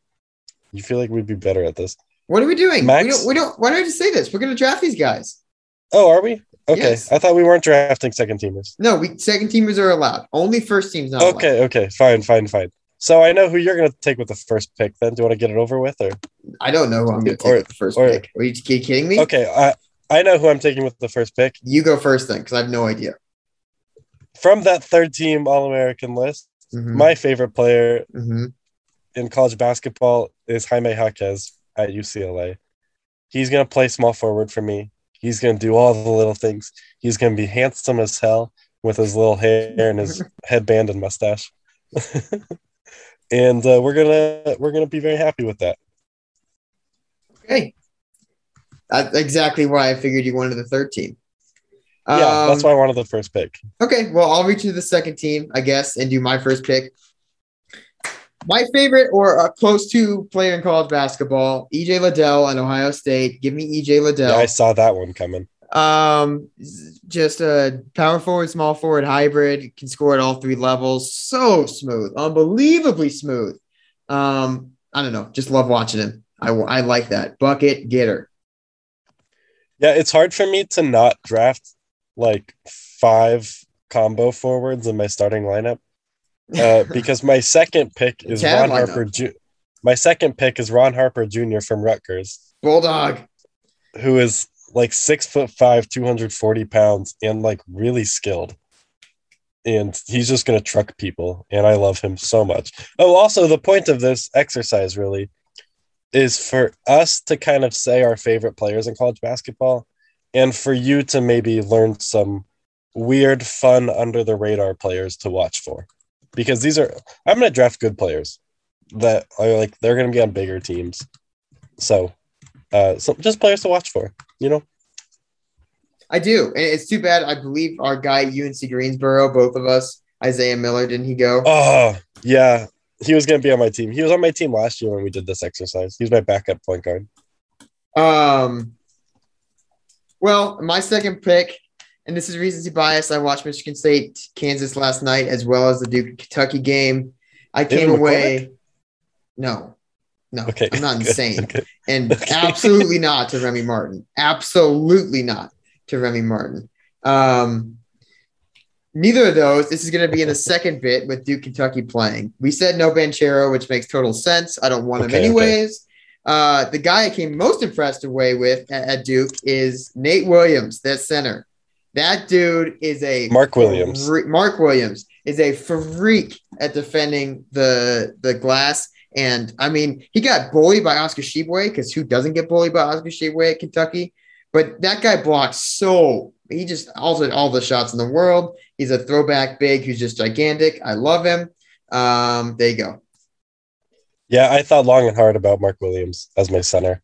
You feel like we'd be better at this? What are we doing? Max? We don't. We don't. Why do I just say this? We're gonna draft these guys. Oh, are we? Okay, Yes. I thought we weren't drafting second teamers. No, we second teamers are allowed. Only first teams not allowed. Okay, okay, fine, fine, fine. So I know who you're gonna take with the first pick. Then, do you want to get it over with, or I don't know who I'm gonna take Or- with the first or- pick. Are you kidding me? okay? I I know who I'm taking with the first pick. You go first then, because I have no idea. from that third team All American list, Mhm, my favorite player mhm. in college basketball is Jaime Jaquez at UCLA. He's going to play small forward for me. He's going to do all the little things. He's going to be handsome as hell with his little hair and his headband and mustache. and uh, we're gonna we're gonna be very happy with that. Okay. That's exactly why I figured you wanted the third team. Yeah, that's Um, why I wanted the first pick. Okay, well, I'll reach into the second team, I guess, and do my first pick. My favorite or uh, close to player in college basketball, EJ Liddell at Ohio State. Give me EJ Liddell. Yeah, I saw that one coming. Um, just a power forward, small forward hybrid. Can score at all three levels. So smooth, unbelievably smooth. Um, I don't know, just love watching him. I, I like that bucket getter. Yeah, it's hard for me to not draft like five combo forwards in my starting lineup uh, because my second pick is Ron lineup. Harper. Ju- my second pick is Ron Harper Jr. from Rutgers, Bulldog. who is like six foot five, two hundred forty pounds, and like really skilled. And he's just gonna truck people, and I love him so much. Oh, also the point of this exercise really is for us to kind of say our favorite players in college basketball, and for you to maybe learn some weird, fun, under the radar players to watch for, because these are I'm gonna draft good players that are like they're gonna be on bigger teams. So, uh, so just players to watch for, you know. I do. And it's too bad. I believe our guy, UNC Greensboro, both of us Isaiah Miller, didn't he go? Oh, yeah. He was going to be on my team. He was on my team last year when we did this exercise. He's my backup point guard. Um, well, my second pick, and this is recency bias. I watched Michigan State, Kansas last night, as well as the Duke Kentucky game. I came David away. No, no, Okay. I'm not insane, okay. and Okay. absolutely not to Remy Martin. Absolutely not to Remy Martin. Um, neither of those. This is going to be in the second bit with Duke Kentucky playing. We said no Banchero, which makes total sense. I don't want him Okay, anyways. Uh, the guy I came most impressed away with at, at Duke is Nate Williams, that center. That dude is a Mark Williams. fre- Mark Williams is a freak at defending the the glass. And I mean, he got bullied by Oscar Tshiebwe because who doesn't get bullied by Oscar Tshiebwe at Kentucky? But that guy blocks so he just also all the shots in the world. He's a throwback big who's just gigantic. I love him. Um, there you go. Yeah, I thought long and hard about Mark Williams as my center.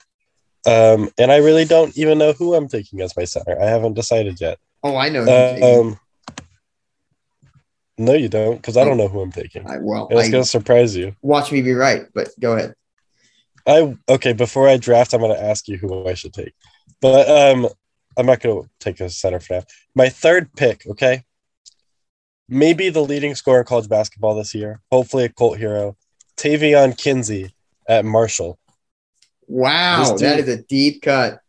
Um, and I really don't even know who I'm taking as my center. I haven't decided yet. Oh, I know. who. Um, no, you don't, because I don't know who I'm taking. I, well, It's I, gonna surprise you. watch me be right, but go ahead. I okay. Before I draft, I'm gonna ask you who I should take, but um, I'm not gonna take a center for now. My third pick, okay, maybe the leading scorer in college basketball this year. Hopefully, a cult hero, Taevion Kinsey at Marshall. Wow, This that dude- is a deep cut.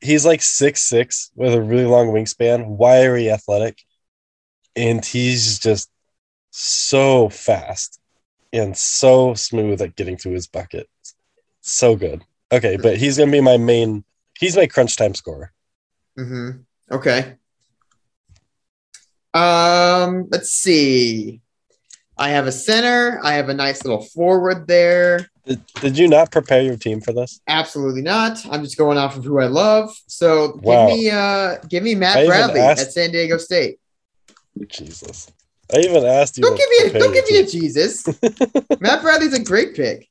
He's like six six with a really long wingspan, wiry, athletic, and he's just so fast and so smooth at getting to his bucket. So good. Okay, but he's gonna be my main. He's my crunch time scorer. hmm Okay. Um, let's see. I have a center. I have a nice little forward there. Did, did you not prepare your team for this? Absolutely not. I'm just going off of who I love. So Wow. give me uh give me Matt even Bradley asked- at San Diego State. Jesus. I even asked you. Don't give me a, don't give me a. Jesus. Matt Bradley's a great pick.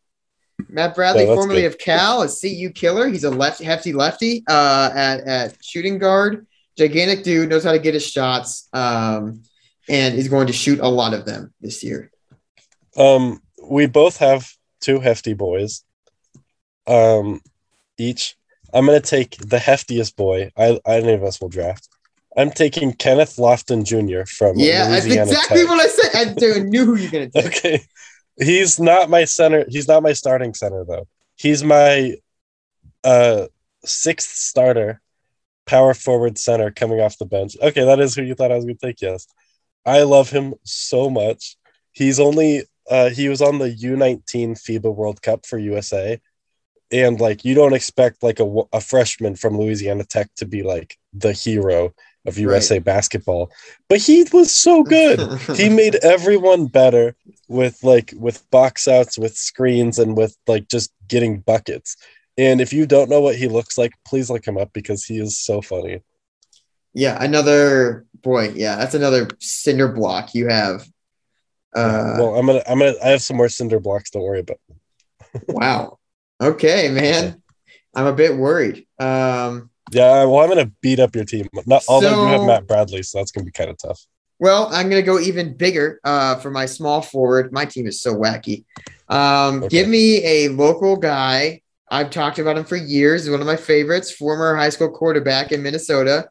Matt Bradley, formerly good. of Cal, a CU killer. He's a left hefty lefty uh, at, at shooting guard. Gigantic dude, knows how to get his shots, um, and is going to shoot a lot of them this year. Um, we both have two hefty boys. Um, each. I'm gonna take the heftiest boy. I, I any of us will draft. I'm taking Kenneth Lofton Jr. from Louisiana. Yeah, that's exactly Tech. what I said. I knew who you're going to take. Okay. He's not my center. He's not my starting center though. He's my uh sixth starter, power forward center coming off the bench. Okay, that is who you thought I was gonna take, yes. I love him so much. He's only uh he was on the U19 FIBA World Cup for USA. And like you don't expect like a, a freshman from Louisiana Tech to be like the hero of USA basketball, but he was so good he made everyone better with like with box outs with screens and with like just getting buckets and if you don't know what he looks like please look him up because he is so funny Yeah, another boy. Yeah, that's another cinder block you have. Uh, well i'm gonna i'm gonna i have some more cinder blocks don't worry about wow. Okay, man. I'm a bit worried. Um, yeah well i'm gonna beat up your team not although you have matt bradley so that's gonna be kind of tough well, I'm going to go even bigger uh, for my small forward. My team is so wacky. Um, Okay. Give me a local guy. I've talked about him for years. He's one of my favorites, former high school quarterback in Minnesota,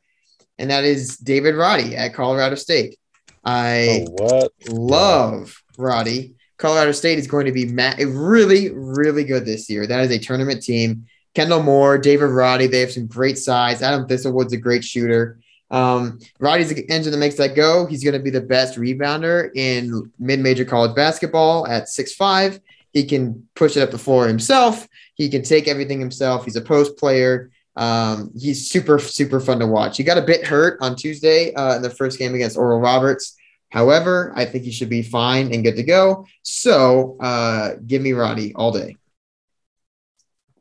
and that is David Roddy at Colorado State. I oh what love Roddy. Colorado State is going to be ma- really, really good this year. That is a tournament team. Kendle Moore, David Roddy, they have some great size. Adam Thistlewood's a great shooter. Um, Roddy's the engine that makes that go. He's going to be the best rebounder in mid-major college basketball at six five. He can push it up the floor himself. He can take everything himself. He's a post player. Um, he's super, super fun to watch. He got a bit hurt on Tuesday uh, in the first game against Oral Roberts. However, I think he should be fine and good to go. So uh, give me Roddy all day.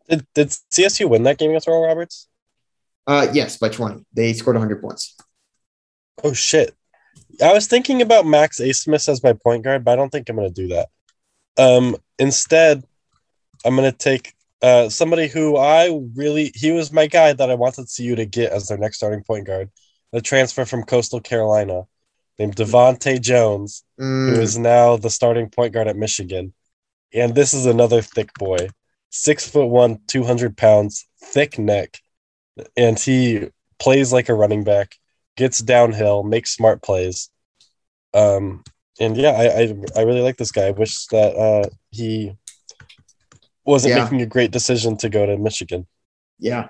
Did, did csu win that game against Oral roberts Uh, yes, by 20. They scored 100 points. oh shit i was thinking about max Abmas as my point guard but i don't think i'm gonna do that um instead i'm gonna take uh somebody who i really he was my guy that i wanted cu to get as their next starting point guard the transfer from coastal carolina named DeVante' Jones, Mm, who is now the starting point guard at Michigan. And this is another thick boy, six foot one, 200 pounds, thick neck. And he plays like a running back, gets downhill, makes smart plays. Um, and yeah, I, I, I really like this guy. I wish that uh, he wasn't Yeah. making a great decision to go to Michigan. yeah.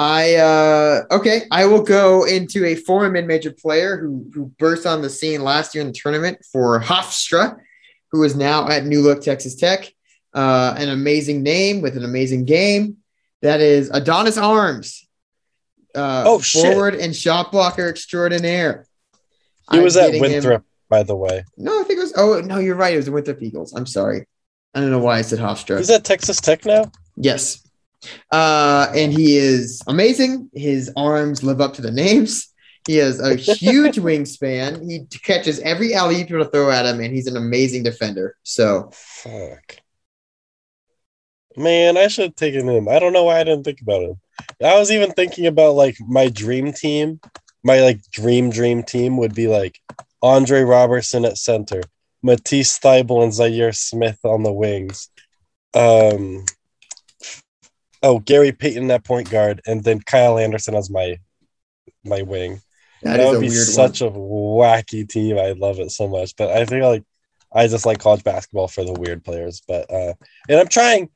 I uh okay, I will go into a former mid-major player who who burst on the scene last year in the tournament for Hofstra, who is now at New Look, Texas Tech. Uh, an amazing name with an amazing game. That is Adonis Arms. Uh, Oh, shit. forward and shot blocker extraordinaire. He I'm was at getting him- Winthrop, by the way. No, I think it was. Oh no, you're right. It was the Winthrop Eagles. I'm sorry. I don't know why I said Hofstra. He's at Texas Tech now. Yes. Uh, and he is amazing. His arms live up to the names. He has a huge wingspan. He catches every alley people throw at him, and he's an amazing defender. So Fuck. Man, I should have taken him. I don't know why I didn't think about him. I was even thinking about like my dream team. My like dream dream team would be like Andre Roberson at center, Matisse Thybulle and Zhaire Smith on the wings. Um oh Gary Payton at point guard, and then Kyle Anderson as my my wing. That would be such a wacky team. I love it so much. But I think like I just like college basketball for the weird players. But uh and I'm trying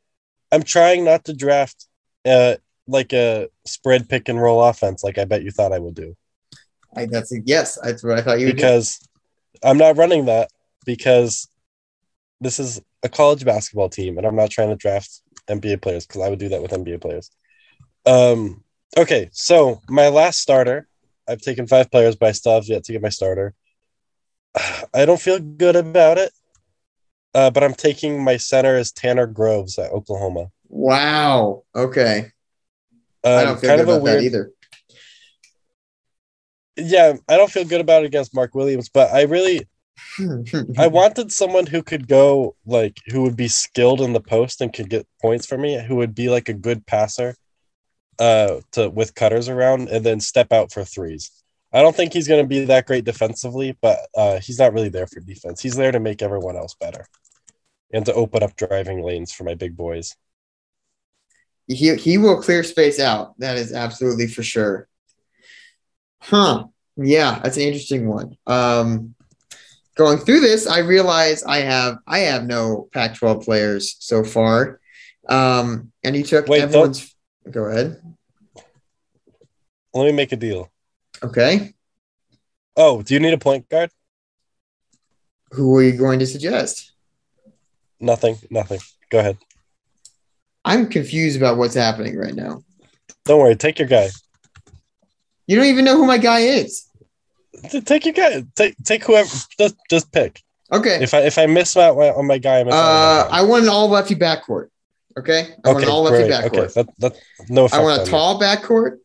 I'm trying not to draft uh like a spread pick and roll offense like I bet you thought I would do. one. I, that's a, yes. That's what I thought you would do. Because I'm not running that because this is a college basketball team and I'm not trying to draft NBA players because I would do that with NBA players. Um okay, so my last starter, I've taken five players, but I still have yet to get my starter. I don't feel good about it. Uh, but I'm taking my center as Tanner Groves at Oklahoma. Wow. Okay. Um, I don't feel kind good of about that either. yeah. I don't feel good about it against Mark Williams, but I really I wanted someone who could go like who would be skilled in the post and could get points for me, who would be like a good passer uh to with cutters around and then step out for threes. I don't think he's going to be that great defensively, but uh he's not really there for defense. He's there to make everyone else better and to open up driving lanes for my big boys. he he will clear space out. That is absolutely for sure. Huh. Yeah, that's an interesting one. Um going through this, I realize I have I have no Pac-12 players so far. Um and you took Wait, everyone's go ahead. Let me make a deal. Okay. Oh, do you need a point guard? Who are you going to suggest? Nothing, nothing. Go ahead. I'm confused about what's happening right now. Don't worry. Take your guy. You don't even know who my guy is. Take your guy. Take take whoever. Just just pick. Okay. If I if I miss my on my guy, I miss Uh, my guy. I want an all lefty backcourt. Okay. I want an all lefty backcourt. Okay, that, that no I want a tall backcourt.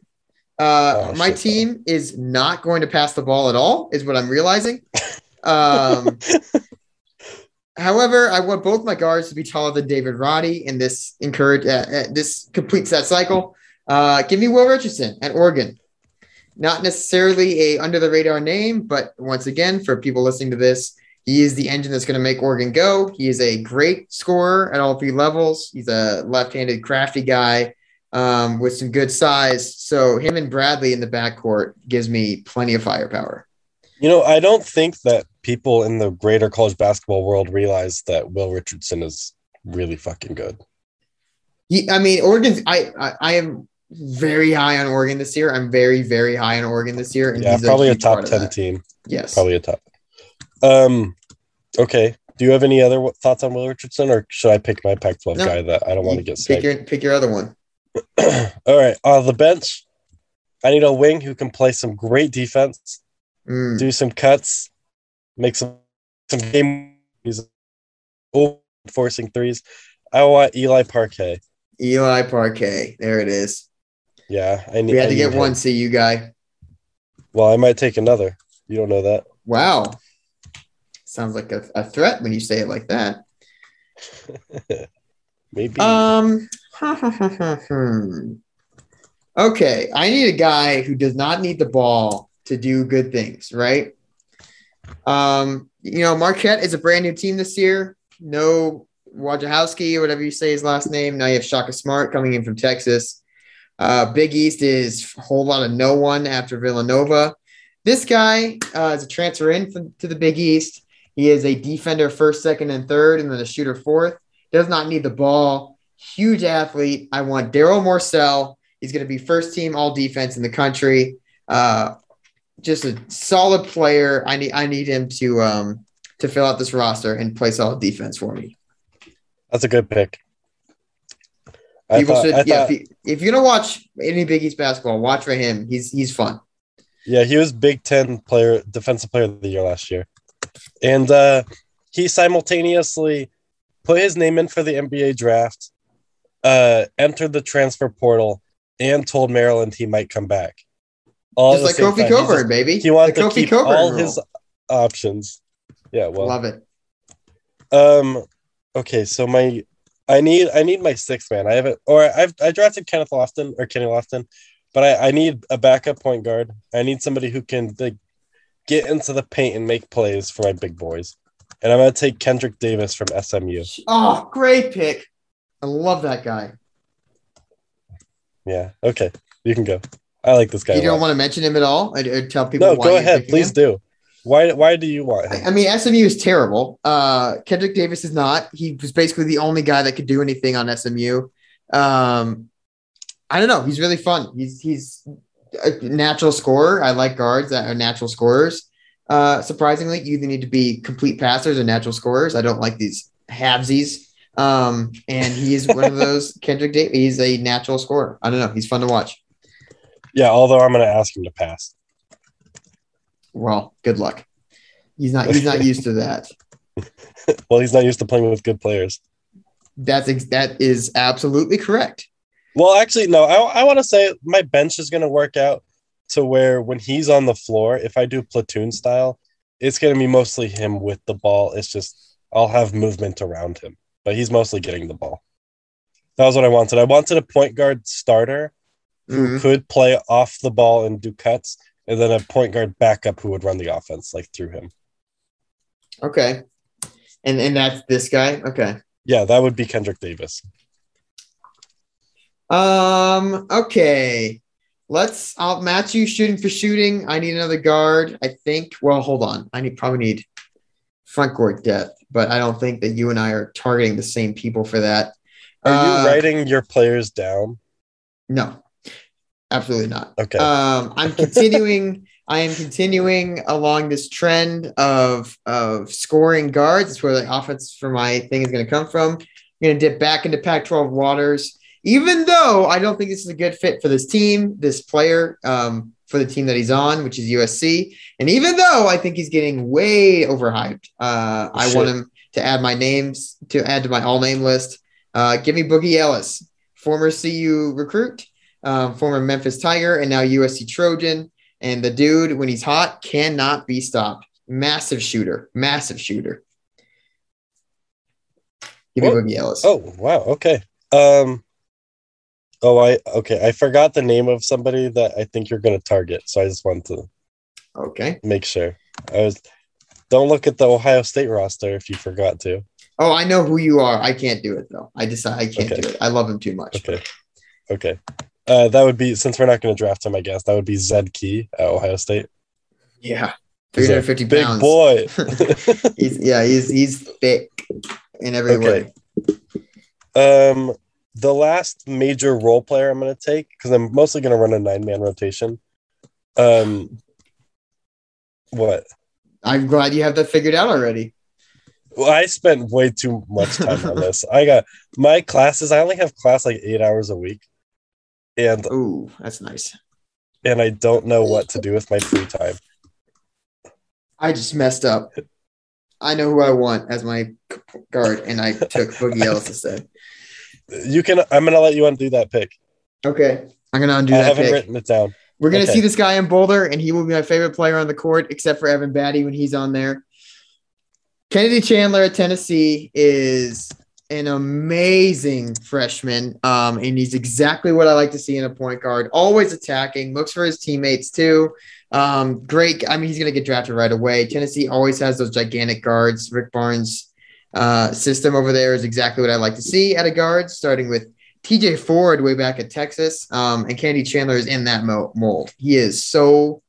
Uh, Oh, my shit. team is not going to pass the ball at all, is what I'm realizing. Um, however, I want both my guards to be taller than David Roddy and this encourage uh, uh, this completes that cycle. Uh, give me Will Richardson at Oregon. Not necessarily a under the radar name, but once again, for people listening to this, he is the engine that's going to make Oregon go. He is a great scorer at all three levels. He's a left-handed, crafty guy um, with some good size. So him and Bradley in the backcourt gives me plenty of firepower. You know, I don't think that people in the greater college basketball world realize that Will Richardson is really fucking good. He, I mean, Oregon's. I, I I am very high on Oregon this year. I'm very very high on Oregon this year. And Yeah, he's probably a huge top ten team. Yes. Probably a top. Um, okay. Do you have any other thoughts on Will Richardson, or should I pick my Pac-12 No. guy that I don't want to get pick your pick your other one. All right, on the bench, I need a wing who can play some great defense, Mm, do some cuts, make some some game. Oh, forcing threes. I want Eli Parquet. Eli Parquet. There it is. Yeah, I need. We had to get him. one CU guy. Well, I might take another. You don't know that. Wow. Sounds like a, a threat when you say it like that. Maybe. Um. hmm. okay, I need a guy who does not need the ball to do good things, right? Um, you know, Marquette is a brand new team this year. No Wojciechowski or whatever you say his last name. Now you have Shaka Smart coming in from Texas. Uh, Big East is a whole lot of no one after Villanova. This guy uh, is a transfer in from, to the Big East. He is a defender first, second, and third, and then a shooter fourth. Does not need the ball. Huge athlete. I want Darryl Morsell. He's going to be first team all defense in the country. Uh, just a solid player. I need I need him to um, to fill out this roster and play solid defense for me. That's a good pick. I People thought- should, I yeah. thought- If, you, if you're gonna watch any Big East basketball, watch for him. He's he's fun. Yeah, he was Big Ten player, defensive player of the year last year, and uh, he simultaneously put his name in for the NBA draft, uh, entered the transfer portal, and told Maryland he might come back. All Just like Kofi time. He Cockburn, just- baby. He wanted to Kofi keep Cockburn all rule. his options. Yeah, well, Love it. um, okay, so my, I need, I need my sixth man. I haven't, or I've, I drafted Kenneth Lofton or Kenny Lofton, but I, I need a backup point guard. I need somebody who can like get into the paint and make plays for my big boys. And I'm gonna take Kendrick Davis from SMU. Oh, great pick. I love that guy. Yeah, okay, you can go. I like this guy. You don't want to mention him at all? Or, or tell people no, go ahead, please him? do. Why, why do you want him? I I mean, SMU is terrible. Uh, Kendrick Davis is not. He was basically the only guy that could do anything on SMU. Um, I don't know. He's really fun. He's he's a natural scorer. I like guards that are natural scorers. Uh, surprisingly, you either need to be complete passers or natural scorers. I don't like these halvesies. Um, and he is one of those. Kendrick Davis. He's a natural scorer. I don't know. He's fun to watch. Yeah, although I'm gonna ask him to pass. Well, good luck. He's not. He's not used to that. Well, he's not used to playing with good players. That's ex- that is absolutely correct. Well, actually, no. I, I want to say my bench is going to work out to where when he's on the floor, if I do platoon style, it's going to be mostly him with the ball. It's just I'll have movement around him, but he's mostly getting the ball. That was what I wanted. I wanted a point guard starter who Mhm. could play off the ball and do cuts, and then a point guard backup who would run the offense like through him. Okay. And and that's this guy. Okay. Yeah, that would be Kendrick Davis. Um. Okay. Let's. I'll match you shooting for shooting. I need another guard. I think. Well, hold on. I need probably need front court depth, but I don't think that you and I are targeting the same people for that. Are Uh, you writing your players down? No. Absolutely not. Okay. Um, I'm continuing. I am continuing along this trend of of scoring guards. That's where the offense for my thing is going to come from. I'm going to dip back into Pac-12 waters, even though I don't think this is a good fit for this team, this player, um, for the team that he's on, which is USC. And even though I think he's getting way overhyped, uh, I want him to add my names to add to my all name list. Uh, give me Boogie Ellis, former CU recruit um, former Memphis Tiger and now USC Trojan. And the dude, when he's hot, cannot be stopped. Massive shooter, massive shooter. Give me? Boogie Ellis. Oh wow, okay. Um Oh, I okay. I forgot the name of somebody that I think you're going to target, so I just wanted to okay. make sure. I was don't look at the Ohio State roster if you forgot to. Oh, I know who you are. I can't do it though. I decide I can't Okay. do it. I love him too much. Okay, okay. Uh, that would be since we're not going to draft him. I guess that would be Zed Key at Ohio State. Yeah, three hundred fifty three a hundred fifty Big boy. he's yeah, he's he's thick in every Okay. way. um, the last major role player I'm going to take because I'm mostly going to run a nine man rotation. Um, what? I'm glad you have that figured out already. Well, I spent way too much time on this. I got my classes. I only have class like eight hours a week, and Ooh, that's nice. and I don't know what to do with my free time. I just messed up. I know who I want as my guard, and I took Boogie Ellis instead. You can. I'm gonna let you undo that pick. Okay, I'm gonna undo I that haven't pick. written it down. We're gonna okay. see this guy in Boulder, and he will be my favorite player on the court, except for Evan Battey when he's on there. Kennedy Chandler at Tennessee is an amazing freshman, um, and he's exactly what I like to see in a point guard. Always attacking, looks for his teammates too. Um, great. I mean, he's going to get drafted right away. Tennessee always has those gigantic guards. Rick Barnes' uh, system over there is exactly what I like to see at a guard, starting with TJ Ford way back at Texas. Um, and Candy Chandler is in that mo- mold. He is so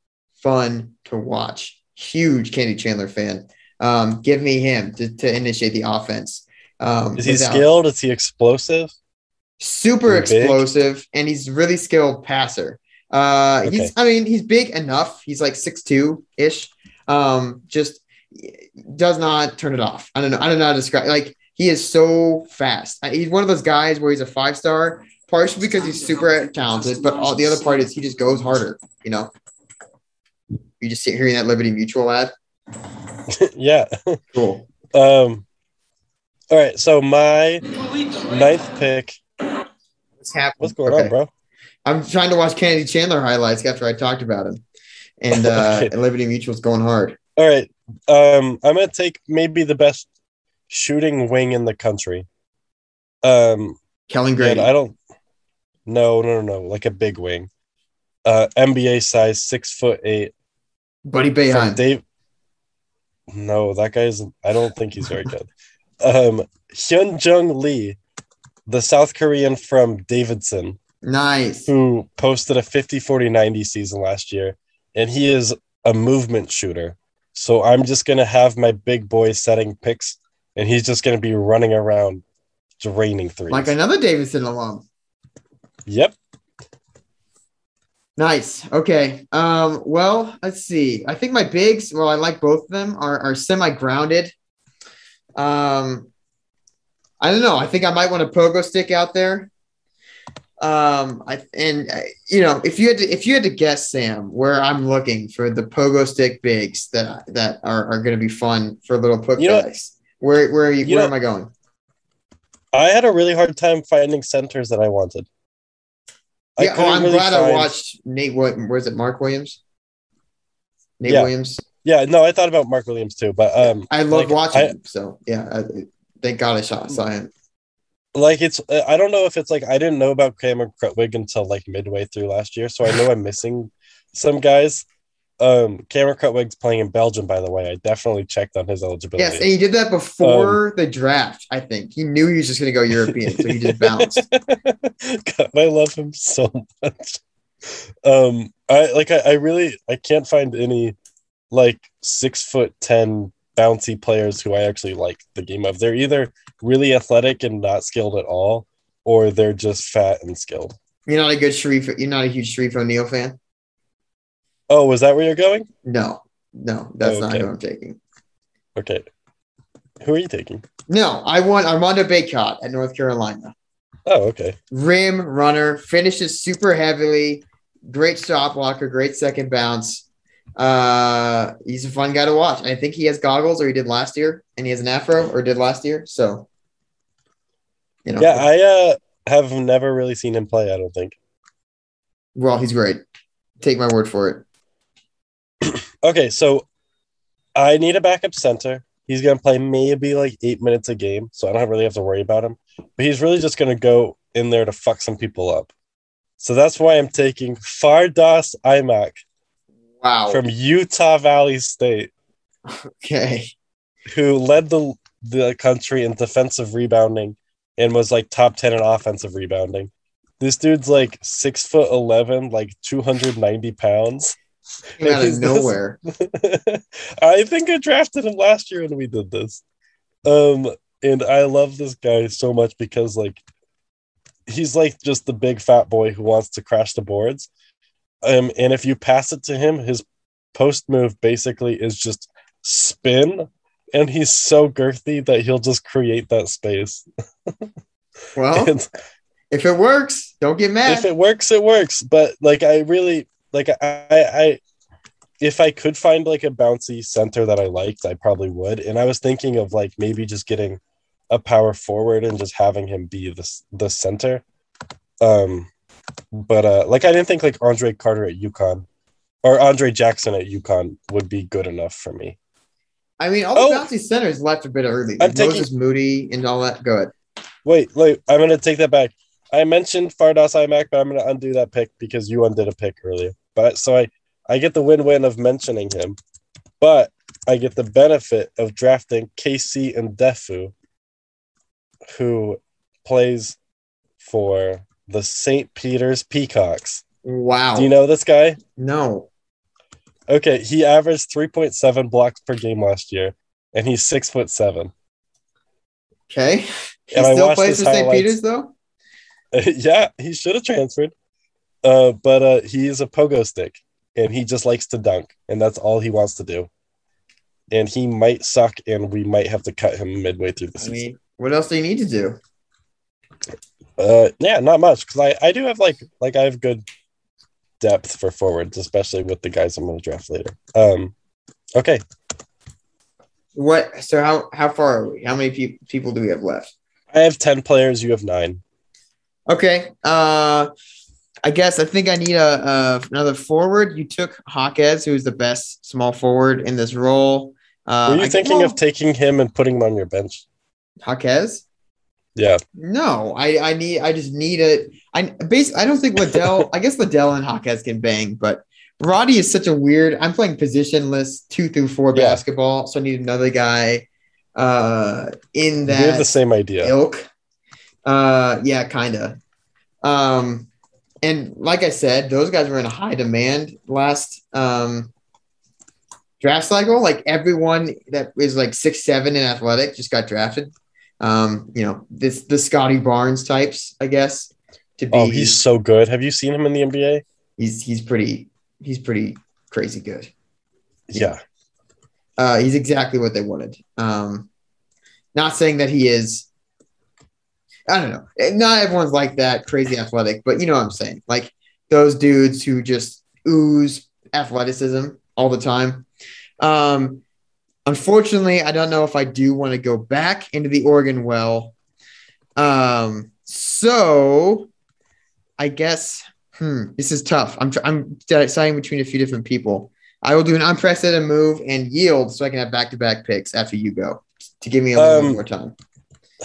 fun to watch. Huge Candy Chandler fan. Um, give me him to, to initiate the offense. Um, Is he without- skilled? Is he explosive? super he big? explosive and he's really skilled passer. Uh, Okay. he's, I mean, he's big enough. He's like six two ish. Um, just does not turn it off. I don't know. I don't know how to describe. Like he is so fast. He's one of those guys where he's a five star, partially because he's super talented, but all the other part is he just goes harder. You know. You just sit hearing that Liberty Mutual ad. yeah. Cool. Um. All right. So my ninth pick. What's happening? What's going Okay. on, bro? I'm trying to watch Kennedy Chandler highlights after I talked about him, and uh, Okay. and Liberty Mutual's going hard. All right. Um. I'm gonna take maybe the best shooting wing in the country. Um. Kellen Grady. I don't. No, no, no, no. Like a big wing. Uh, NBA size, six foot eight. Buddy From Dave. No, that guy's. I don't think he's very good. Um, Hyun Jung Lee, the South Korean from Davidson, Nice. who posted a 50 40 90 season last year, and he is a movement shooter. So I'm just going to have my big boy setting picks, and he's just going to be running around draining threes. Like another Davidson alum. yep. Nice. Okay. Um, well, let's see. I think my bigs, well, I like both of them, are, are semi-grounded. Um, I don't know. I think I might want a pogo stick out there. Um, I and uh, you know, if you had to if you had to guess, Sam, where I'm looking for the pogo stick bigs that that are, are gonna be fun for little poke You know. Where where are you, You where know- am I going? I had a really hard time finding centers that I wanted. I yeah, oh, I'm really glad I watched Nate. What was it? Mark Williams. Nate Yeah. Williams. Yeah, no, I thought about Mark Williams too, but um, I love like, watching I- him. So yeah, I, thank God I saw, saw him. Like it's uh, I don't know if it's like I didn't know about Cameron Krutwig until like midway through last year, so I know I'm missing some guys. Um, Cameron Krutwig's playing in Belgium, by the way. I definitely checked on his eligibility. Yes, and he did that before Um, the draft. I think he knew he was just going to go European, so he just bounced. God, I love him so much. Um, I like I, I really I can't find any like six foot ten bouncy players who I actually like the game of. They're either really athletic and not skilled at all, or they're just fat and skilled. You're not a good Shareef. You're not a huge Shareef O'Neal fan. Oh, was that where you're going? No, no, that's not who I'm taking. Okay. Who are you taking? No, I want Armando Bacot at North Carolina. Oh, okay. Rim runner, finishes super heavily, great stop blocker, great second bounce. Uh, he's a fun guy to watch. I think he has goggles, or he did last year, and he has an afro, or did last year. So, you know, Yeah, I uh have never really seen him play, I don't think. well, he's great. Take my word for it. Okay, so I need a backup center. He's gonna play maybe like eight minutes a game, so I don't really have to worry about him. But he's really just gonna go in there to fuck some people up. So that's why I'm taking Fardaws Aimaq Wow. from Utah Valley State, okay. who led the the country in defensive rebounding and was like top ten in offensive rebounding. This dude's like six foot eleven, like two hundred ninety pounds. Came out of He's this- nowhere. I think I drafted him last year when we did this. Um, and I love this guy so much because like he's like just the big fat boy who wants to crash the boards. Um, and if you pass it to him, his post move basically is just spin, and he's so girthy that he'll just create that space. Well, And if it works, don't get mad. if it works, it works. But like I really like I I if I could find like a bouncy center that I liked, I probably would. And I was thinking of like maybe just getting a power forward and just having him be the the center. Um, but uh, like I didn't think like Andre Carter at UConn or Andre Jackson at UConn would be good enough for me. I mean, all the Oh. bouncy centers left a bit early. I'm taking- Moses Moody and all that. Go ahead. Wait, wait. I'm gonna take that back. I mentioned Fardaws Aimaq, but I'm gonna undo that pick because you undid a pick earlier. But so I, I get the win-win of mentioning him, but I get the benefit of drafting KC Ndefo, who plays for the St. Peter's Peacocks. Wow. Do you know this guy? No. Okay, he averaged 3.7 blocks per game last year, and he's six foot seven. Okay. He And I still watched plays for St. Peter's though. yeah, he should have transferred. Uh, but uh, he's a pogo stick, and he just likes to dunk, and that's all he wants to do. And he might suck, and we might have to cut him midway through the I season. mean, what else do you need to do? Uh, yeah, not much because I I do have like like I have good depth for forwards, especially with the guys I'm going to draft later. Um, okay, What? So how how far are we? How many pe- people do we have left? I have ten players. You have nine. Okay. Uh, I guess I think I need a, uh another forward. You took Hawkes, who is the best small forward in this role. Uh, Were you I- thinking well, of taking him and putting him on your bench? Hawkes? Yeah, No, I I need I just need it. I base I don't think Liddell. I guess Liddell and Hawkes can bang, but Roddy is such a weird. I'm playing positionless two through four Yeah. basketball, so I need another guy uh in we have the same idea. ilk. Uh, yeah, kind of. Um, and like I said, those guys were in a high demand last um draft cycle. Like everyone that is like six seven in athletic just got drafted. Um, you know, this the Scottie Barnes types, I guess. To be, Oh, he's so good. Have you seen him in the NBA? he's he's pretty he's pretty crazy good. Yeah. Uh, he's exactly what they wanted. Um, not saying that he is. I don't know. Not everyone's like that crazy athletic, but you know what I'm saying. Like those dudes who just ooze athleticism all the time. Um, unfortunately, I don't know if I do want to go back into the Oregon well. Um, so I guess hmm, this is tough. I'm tr- I'm deciding between a few different people. I will do an unprecedented move and yield so I can have back to back picks after you go to give me a little Um, more time.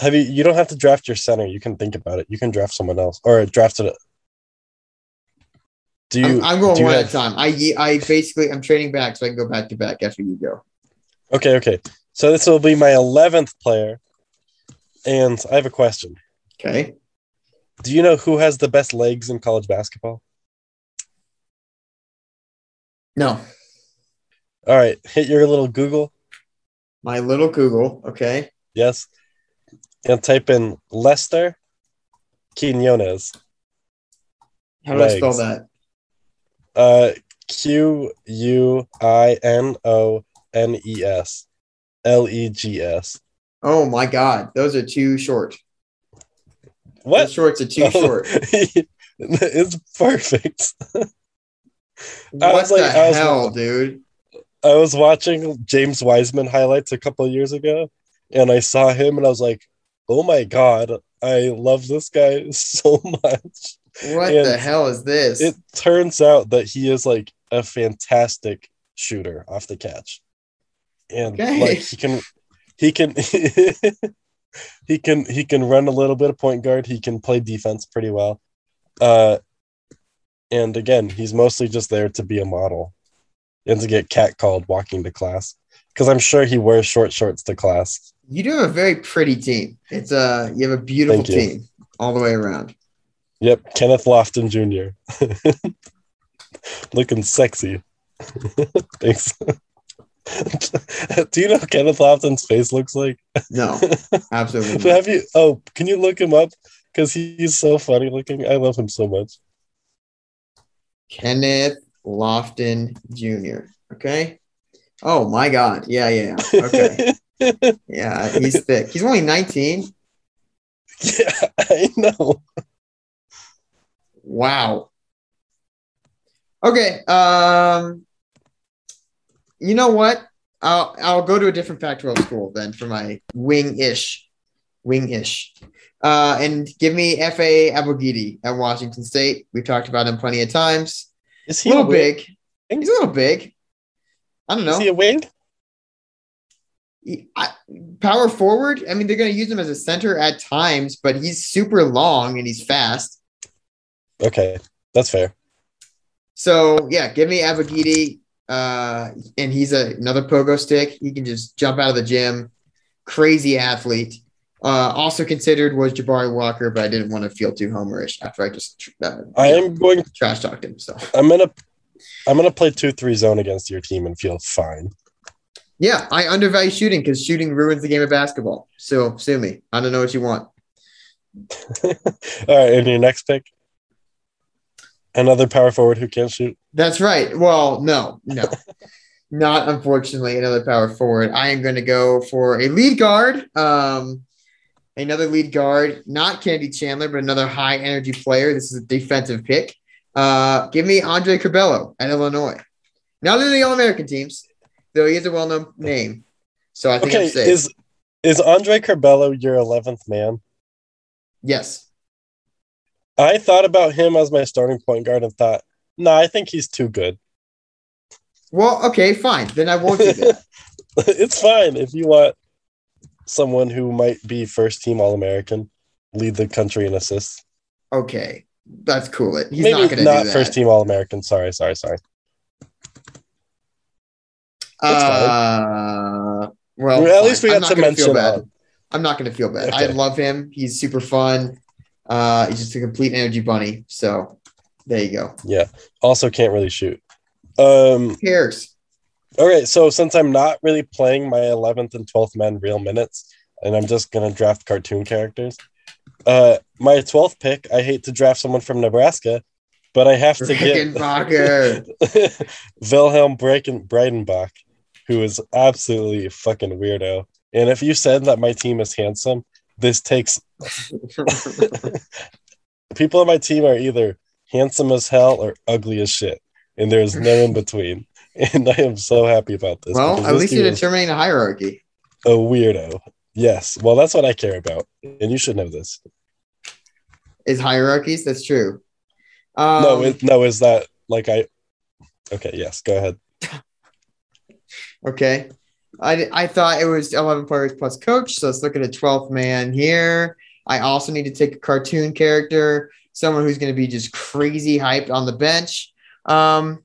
Have you? You don't have to draft your center. You can think about it. You can draft someone else or draft it. Do you? I'm, I'm going one at a time. I I basically I'm trading back so I can go back to back after you go. Okay, okay. So this will be my eleventh player, and I have a question. Okay. Do you know who has the best legs in college basketball? No, All right, hit your little Google. my little Google. Okay. Yes, and type in Lester Quinones. How do I spell that? Uh, Q U I N O N E S L E G S. Oh my God, those are too short. Those What? shorts are too Oh, short. it's perfect. What was the I was- hell, dude? I was watching James Wiseman highlights a couple years ago, and I saw him, and I was like, "Oh my god, I love this guy so much." What And the hell is this? It turns out that he is like a fantastic shooter off the catch, and Okay. like he can, he can, he can, he can run a little bit of point guard. He can play defense pretty well. Uh, and again, he's mostly just there to be a model and to get catcalled walking to class because I'm sure he wears short shorts to class. you do have a very pretty team. It's uh you have a beautiful team all the way around. Yep, Kenneth Lofton Jr. Looking sexy. Thanks. Do you know what Kenneth Lofton's face looks like? No, absolutely. So have you? Oh, can you look him up? Because he's so funny looking. I love him so much. Kenneth Lofton Jr. Okay. Oh my God. Yeah, yeah. yeah. Okay. yeah, he's thick. He's only 19. yeah, I know. Wow. Okay. Um. You know what? I'll I'll go to a different Pac-12 school then for my wing-ish, wing-ish, uh, and give me Efe Abogidi at Washington State. We've talked about him plenty of times. Is A he little a wing? big. He's a little big. I don't know. Is he a wing? I, power forward. I mean, they're going to use him as a center at times, but he's super long and he's fast. Okay, that's fair. So yeah, give me Abogidi. Uh, and he's a, another pogo stick. He can just jump out of the gym. Crazy athlete. Uh, also considered was Jabari Walker, but I didn't want to feel too homerish after I just uh, I am going. trash talked him. So I'm gonna. I'm gonna play two three zone against your team and feel fine. yeah, I undervalue shooting because shooting ruins the game of basketball. So sue me. I don't know what you want. All right, and your next pick. Another power forward who can't shoot. That's right. Well, no, no, not unfortunately another power forward. I am going to go for a lead guard. Um, another lead guard, not Kennedy Chandler, but another high energy player. This is a defensive pick. Uh, give me Andre Curbelo at Illinois. Not in the All American teams, though he is a well known name. So I think Okay, I'm safe. is is Andre Curbelo your eleventh man? yes. I thought about him as my starting point guard and thought, no, I think he's too good. Well, okay, fine. Then I won't do that. it's fine if you want someone who might be first team All American, lead the country in assists. Okay, that's cool. It. He's Maybe not going to not do that. first team All American. Sorry, sorry, sorry. Uh, well, Well, at fine. least we got to mention bad. I'm not going to feel bad. I love him. He's super fun. Uh, he's just a complete energy bunny. So there you go. Yeah. Also can't really shoot. Um, Who cares? all right. So since I'm not really playing my 11th and 12th men real minutes, and I'm just gonna draft cartoon characters, uh, my 12th pick, I hate to draft someone from Nebraska, but I have to get. Wilhelm Breiten- Breidenbach, who is absolutely a fucking weirdo. And if you said that my team is handsome, this takes people on my team are either handsome as hell or ugly as shit, and there's no in between. And I am so happy about this. well, at this least you're determining a hierarchy. a weirdo. Yes, well, that's what I care about, and you should know this. Is hierarchies? That's true. Um, no, it, no, is that like I? Okay, yes, go ahead. Okay. I, I thought it was 11 players plus coach. So let's look at a 12th man here. I also need to take a cartoon character, someone who's going to be just crazy hyped on the bench. Um,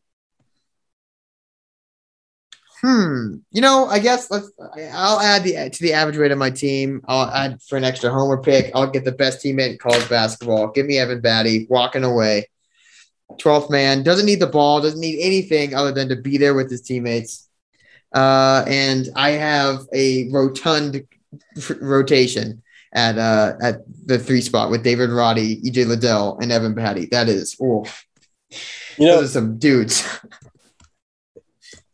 hmm. You know, I guess let's. I'll add the to the average rate of my team. I'll add for an extra homer pick. I'll get the best teammate in college basketball. Give me Evan Battey walking away. 12th man doesn't need the ball, doesn't need anything other than to be there with his teammates. Uh, and I have a rotund f- rotation at uh, at the three spot with David Roddy, EJ Liddell, and Evan Battey. That is, oh, You know, those are some dudes.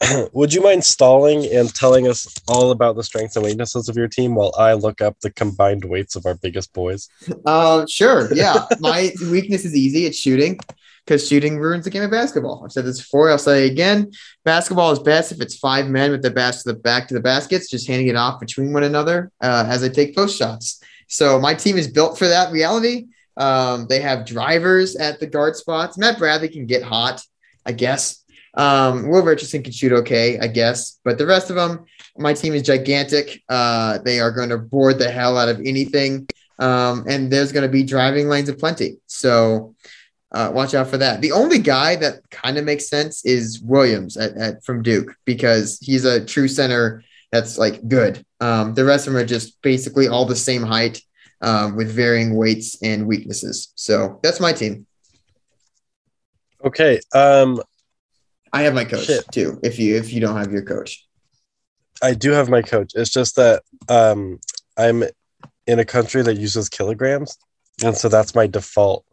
would you mind stalling and telling us all about the strengths and weaknesses of your team while I look up the combined weights of our biggest boys? Uh, sure, yeah. My weakness is easy. It's shooting because shooting ruins the game of basketball. I've said this before. I'll say again. Basketball is best if it's five men with the bas- to the back to the baskets, just handing it off between one another uh, as they take post shots. So my team is built for that reality. Um, they have drivers at the guard spots. Matt Bradley can get hot, I guess. Um, Will Richardson can shoot okay, I guess. But the rest of them, my team is gigantic. Uh, they are going to board the hell out of anything. Um, and there's going to be driving lanes of plenty. So uh, watch out for that. The only guy that kind of makes sense is Williams at, at from Duke because he's a true center that's like good. Um, the rest of them are just basically all the same height um, with varying weights and weaknesses. So that's my team. Okay, um, I have my coach Shit. too. If you if you don't have your coach, I do have my coach. It's just that um, I'm in a country that uses kilograms, and so that's my default.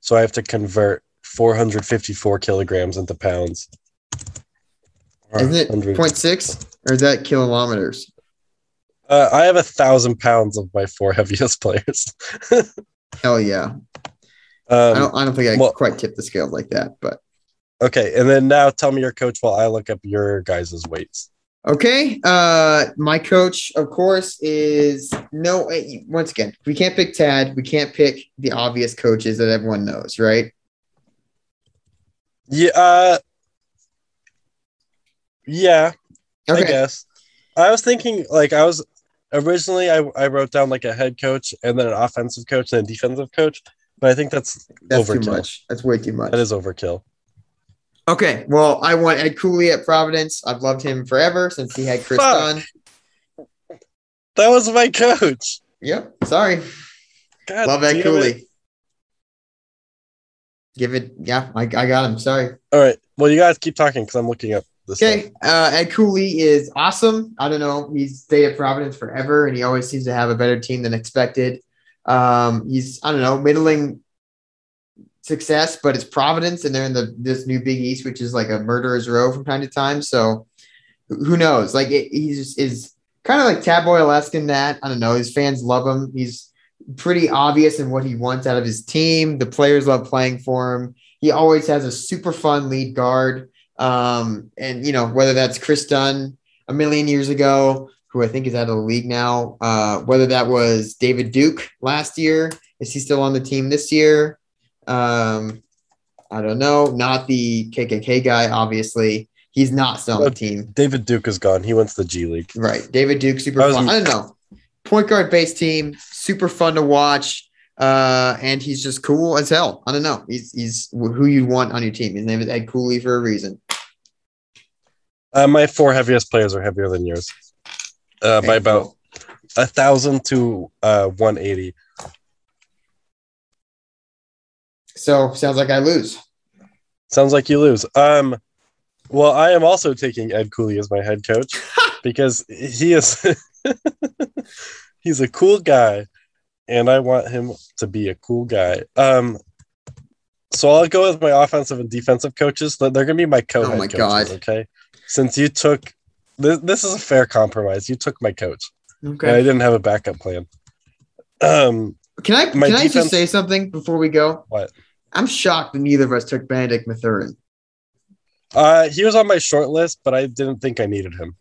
So I have to convert 454 kilograms into pounds. Isn't it 100 point six or is that kilometers? Uh, I have a thousand pounds of my four heaviest players. Hell yeah! I Um, don't I don't think I well- quite tip the scale like that, but okay, and then now tell me your coach while I look up your guys' weights. Okay. Uh, my coach, of course, is no. eh, Once again, we can't pick Tad. We can't pick the obvious coaches that everyone knows, right? Yeah, uh, yeah, I Okay. guess. I was thinking like I was originally I, I wrote down like a head coach and then an offensive coach and a defensive coach, but I think that's, That's overkill. too much. That's way too much. That is overkill. Okay, well, I want Ed Cooley at Providence. I've loved him forever since he had Kris Fuck. Dunn. That was my coach. Yep. Sorry. God Love Ed it. Cooley. Give it. Yeah, I, I got him. Sorry. All right. Well, you guys keep talking because I'm looking up this. Okay. Uh, Ed Cooley is awesome. I don't know. He's stayed at Providence forever, and he always seems to have a better team than expected. Um, he's I don't know middling success, but it's Providence, and they're in the this new Big East, which is like a murderer's row from time to time. So who knows? Like it, he's is kind of like Tad Boyle-esque in that. I don't know. His fans love him. He's pretty obvious in what he wants out of his team. The players love playing for him. He always has a super fun lead guard. Um, and you know, whether that's Kris Dunn a million years ago, who I think is out of the league now, uh, whether that was David Duke last year, is he still on the team this year? Um, I don't know. Not the KKK guy, obviously. He's not still on the team. David Duke is gone. He went to the G League. Right. David Duke, super I fun. I don't know. Point guard based team, super fun to watch. Uh, and he's just cool as hell. I don't know. He's he's who you want on your team. His name is Ed Cooley for a reason. Uh, my four heaviest players are heavier than yours. Uh, by Okay, about cool. a thousand to uh 180. So sounds like I lose. Sounds like you lose. Um, well, I am also taking Ed Cooley as my head coach because he is he's a cool guy, and I want him to be a cool guy. Um, so I'll go with my offensive and defensive coaches. They're going to be my co-head Oh my coaches. God. Okay, since you took this, this is a fair compromise. You took my coach, Okay. and I didn't have a backup plan. Um, Can I can I just say something before we go? What? I'm shocked that neither of us took Bennedict Mathurin. uh, he was on my short list, but I didn't think I needed him.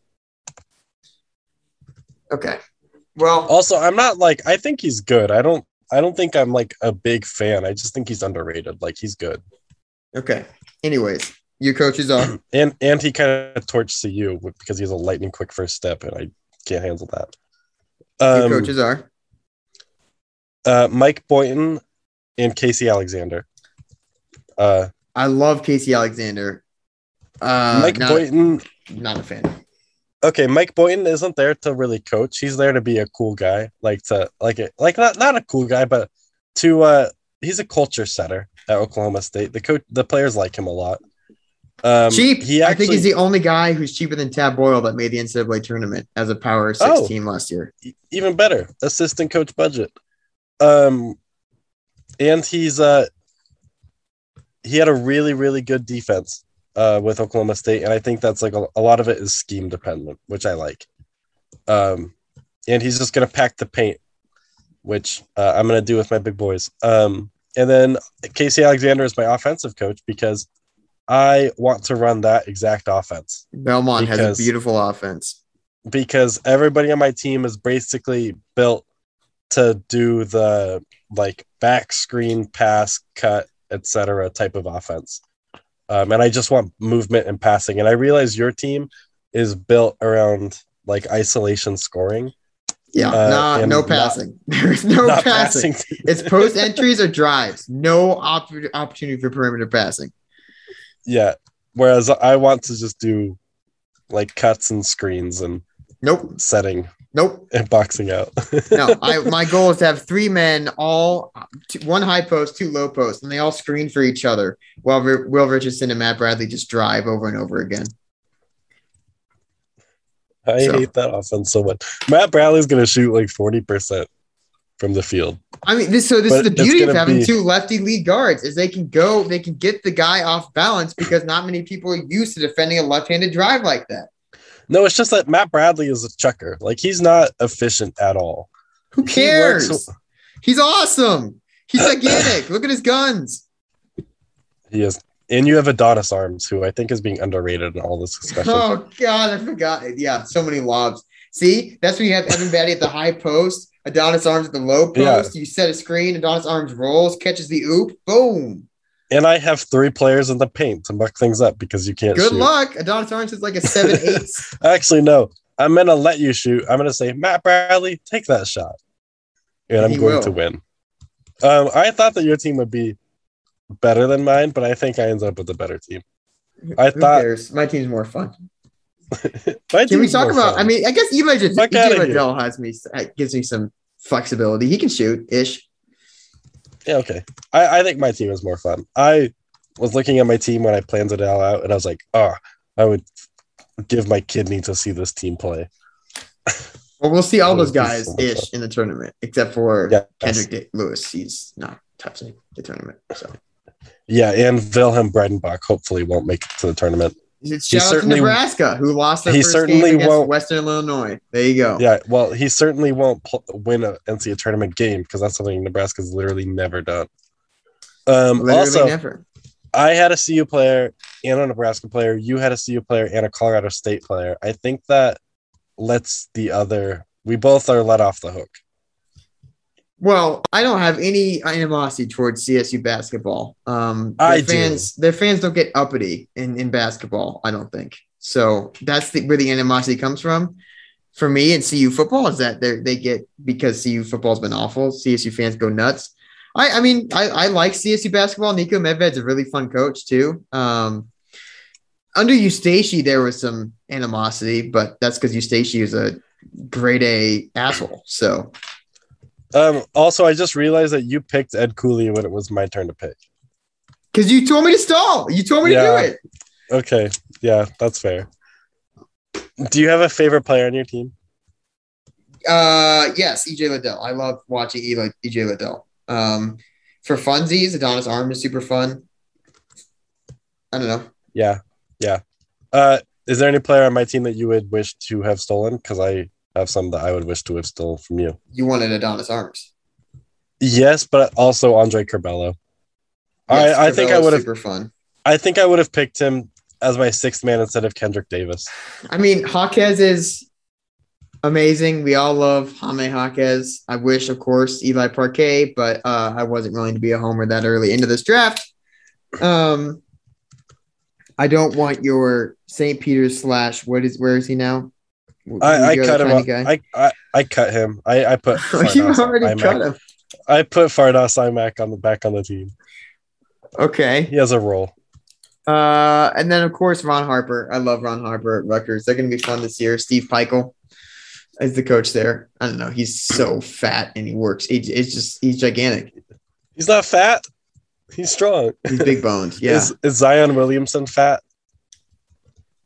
Okay. Well, Also, I'm not like I think he's good. I don't I don't think I'm like a big fan. I just think he's underrated. Like he's good. okay. Anyways, your coaches are And and he kind of torched CU with- because he has a lightning quick first step and I can't handle that. your Um, coaches are uh, Mike Boynton and Casey Alexander. Uh, I love Casey Alexander. Uh Mike not, Boynton. not a fan. Okay, Mike Boynton isn't there to really coach. He's there to be a cool guy, like to like it, like not not a cool guy, but to uh, he's a culture setter at Oklahoma State. The coach, the players like him a lot. Um, Cheap. He I think he's the only guy who's cheaper than Tad Boyle that made the NCAA tournament as a Power Six Oh. team last year. even better assistant coach budget um and he's uh he had a really really good defense uh with oklahoma state and i think that's like a, a lot of it is scheme dependent which i like. Um and he's just gonna pack the paint which uh, i'm gonna do with my big boys. Um and then casey alexander is my offensive coach because i want to run that exact offense. Belmont has a beautiful offense. because everybody on my team is basically built to do the like back screen pass cut etc type of offense um, and i just want movement and passing and i realize your team is built around like isolation scoring Yeah, Uh, no not- passing. There's no passing. passing It's post entries or drives. No op- opportunity for perimeter passing. yeah whereas i want to just do like cuts and screens and Nope. setting Nope. and boxing out No. I my goal is to have three men, all two, one high post, two low post, and they all screen for each other. While Ri- Will Richardson and Matt Bradley just drive over and over again. i So- hate that offense so much matt bradley's gonna shoot like 40% from the field I mean, this so this But is the beauty of having be- two lefty lead guards is they can go, they can get the guy off balance because not many people are used to defending a left-handed drive like that. No, it's just that Matt Bradley is a chucker. Like he's not efficient at all. Who He cares? works- He's awesome. He's gigantic. Look at his guns. He is, and you have Adonis Arms, who I think is being underrated in all this discussion. Oh God, I forgot. Yeah, so many lobs. See, that's when you have Evan Battey at the high post, Adonis Arms at the low Yeah. post. You set a screen, Adonis Arms rolls, catches the oop, boom. And I have three players in the paint to muck things up because you can't Good shoot. luck. Adonis Arms is like a seven eight. Actually, no. I'm gonna let you shoot. I'm gonna say, Matt Bradley, take that shot, and I'm going will. to win. Um, I thought that your team would be better than mine, but I think I ended up with a better team. I Who thought- cares? My team's more fun. Can we talk about? fun. I mean, I guess Eli just Fuck outta EJ here. Liddell has me gives me some flexibility. He can shoot ish. Yeah, okay. I, I think my team is more fun. I was looking at my team when I planned it all out, and I was like, oh, I would give my kidney to see this team play. Well, we'll see all those guys ish in the tournament, except for Kendrick Lewis. He's not touching the tournament. So yeah, and Wilhelm Breidenbach hopefully won't make it to the tournament. Shout out to Nebraska, who lost their he first certainly game against won't- Western Illinois. There you go. Yeah, well, he certainly won't pl- win an NCAA tournament game because that's something Nebraska's literally never done. Um, Literally also, never. I had a CU player and a Nebraska player. You had a CU player and a Colorado State player. I think that lets the other. We both are let off the hook. Well, I don't have any animosity towards CSU basketball. Um, their I do. fans, their fans don't get uppity in, in basketball. I don't think so. That's the, where the animosity comes from. For me and CU football is that they they get because CU football's been awful. CSU fans go nuts. I, I mean, I, I like CSU basketball. Niko Medved's a really fun coach too. Um, under Eustachy, there was some animosity, but that's because Eustachy is a grade A asshole. So Um, also, I just realized that you picked Ed Cooley when it was my turn to pick. Because you told me to stall. You told me Yeah. to do it. Okay, yeah, that's fair. Do you have a favorite player on your team? Uh, yes, EJ Liddell. I love watching EJ Liddell. Um, for funsies, Adonis Arm is super fun. I don't know. Yeah, yeah. Uh, is there any player on my team that you would wish to have stolen? Because I have some that I would wish to have stolen from you. You wanted Adonis Arms. Yes, but also Andre Curbelo. Yes, I, I think I would have. super fun. I think I would have picked him as my sixth man instead of Kendric Davis. I mean, Jaquez is amazing. We all love Jaime Jaquez. I wish, of course, Eli Parquet, but uh, I wasn't willing to be a homer that early into this draft. Um, I don't want your St. Peter's slash. What is? Where is he now? I, I cut him. Up. I, I I cut him. I I put. you Fardaws already Aimaq. cut him. I put Fardaws Aimaq on the back on the team. Okay. He has a role. Uh, and then of course Ron Harper. I love Ron Harper at Rutgers. They're going to be fun this year. Steve Pikiell is the coach there. I don't know. He's so fat and he works. He, it's just he's gigantic. He's not fat. He's strong. He's big boned. Yeah. Is, is Zion Williamson fat?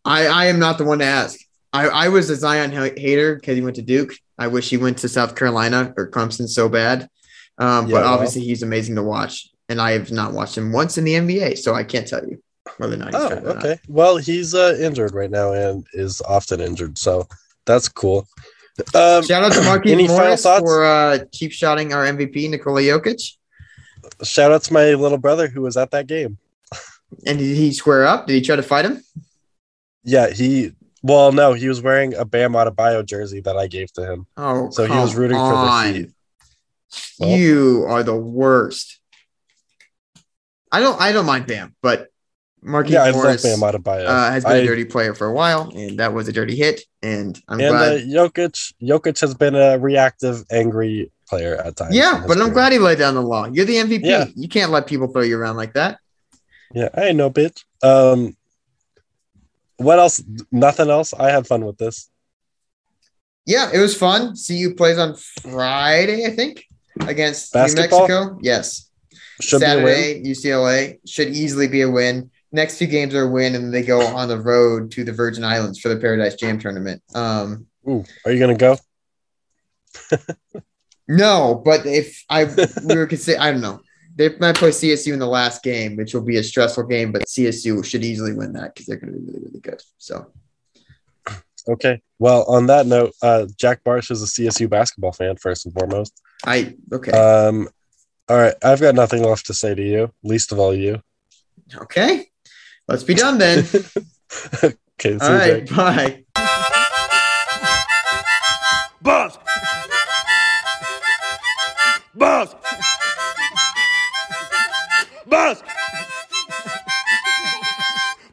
I I am not the one to ask. I I was a Zion hater because he went to Duke. I wish he went to South Carolina or Clemson so bad. Um, Yeah, but obviously he's amazing to watch, and I have not watched him once in the NBA, so I can't tell you whether or not he's Oh, or not. okay. Well, he's uh, injured right now and is often injured, so that's cool. Um, Shout out to Markieff Any final Morris thoughts? for uh, cheap shotting our MVP Nikola Jokic. shout out to my little brother who was at that game. And did he square up? Did he try to fight him? Yeah, he. Well, no, he was wearing a Bam Adebayo jersey that I gave to him, Oh, so he was rooting for the on. Heat. Well- You are the worst. I don't. I don't mind Bam, but Markieff Yeah, Morris Bam Adebayo. uh, has been I- a dirty player for a while, and that was a dirty hit. And I'm and uh, glad. Jokic, Jokic has been a reactive, angry player at times. yeah, but I'm career. glad he laid down the law. You're the MVP. Yeah. You can't let people throw you around like that. Yeah, I ain't no bitch. Um, what else? Nothing else. I had fun with this. Yeah, it was fun. CU plays on Friday, I think, against Basketball? New Mexico. Yes. Should be a win. Saturday, UCLA should easily be a win. Next two games are a win, and they go on the road to the Virgin Islands for the Paradise Jam tournament. Um, Ooh, are you gonna go? no, but if I we were consider, I don't know. They might play CSU in the last game, which will be a stressful game, but CSU should easily win that because they're going to be really, really good. So Okay. Well, on that note, uh, Jack Barsh is a CSU basketball fan first and foremost. I okay, Um, all right, I've got nothing left to say to you, least of all you. okay. Let's be done then. okay, see All you, right, Jake. bye. Boss! Boss! Бавс!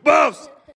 Бавс!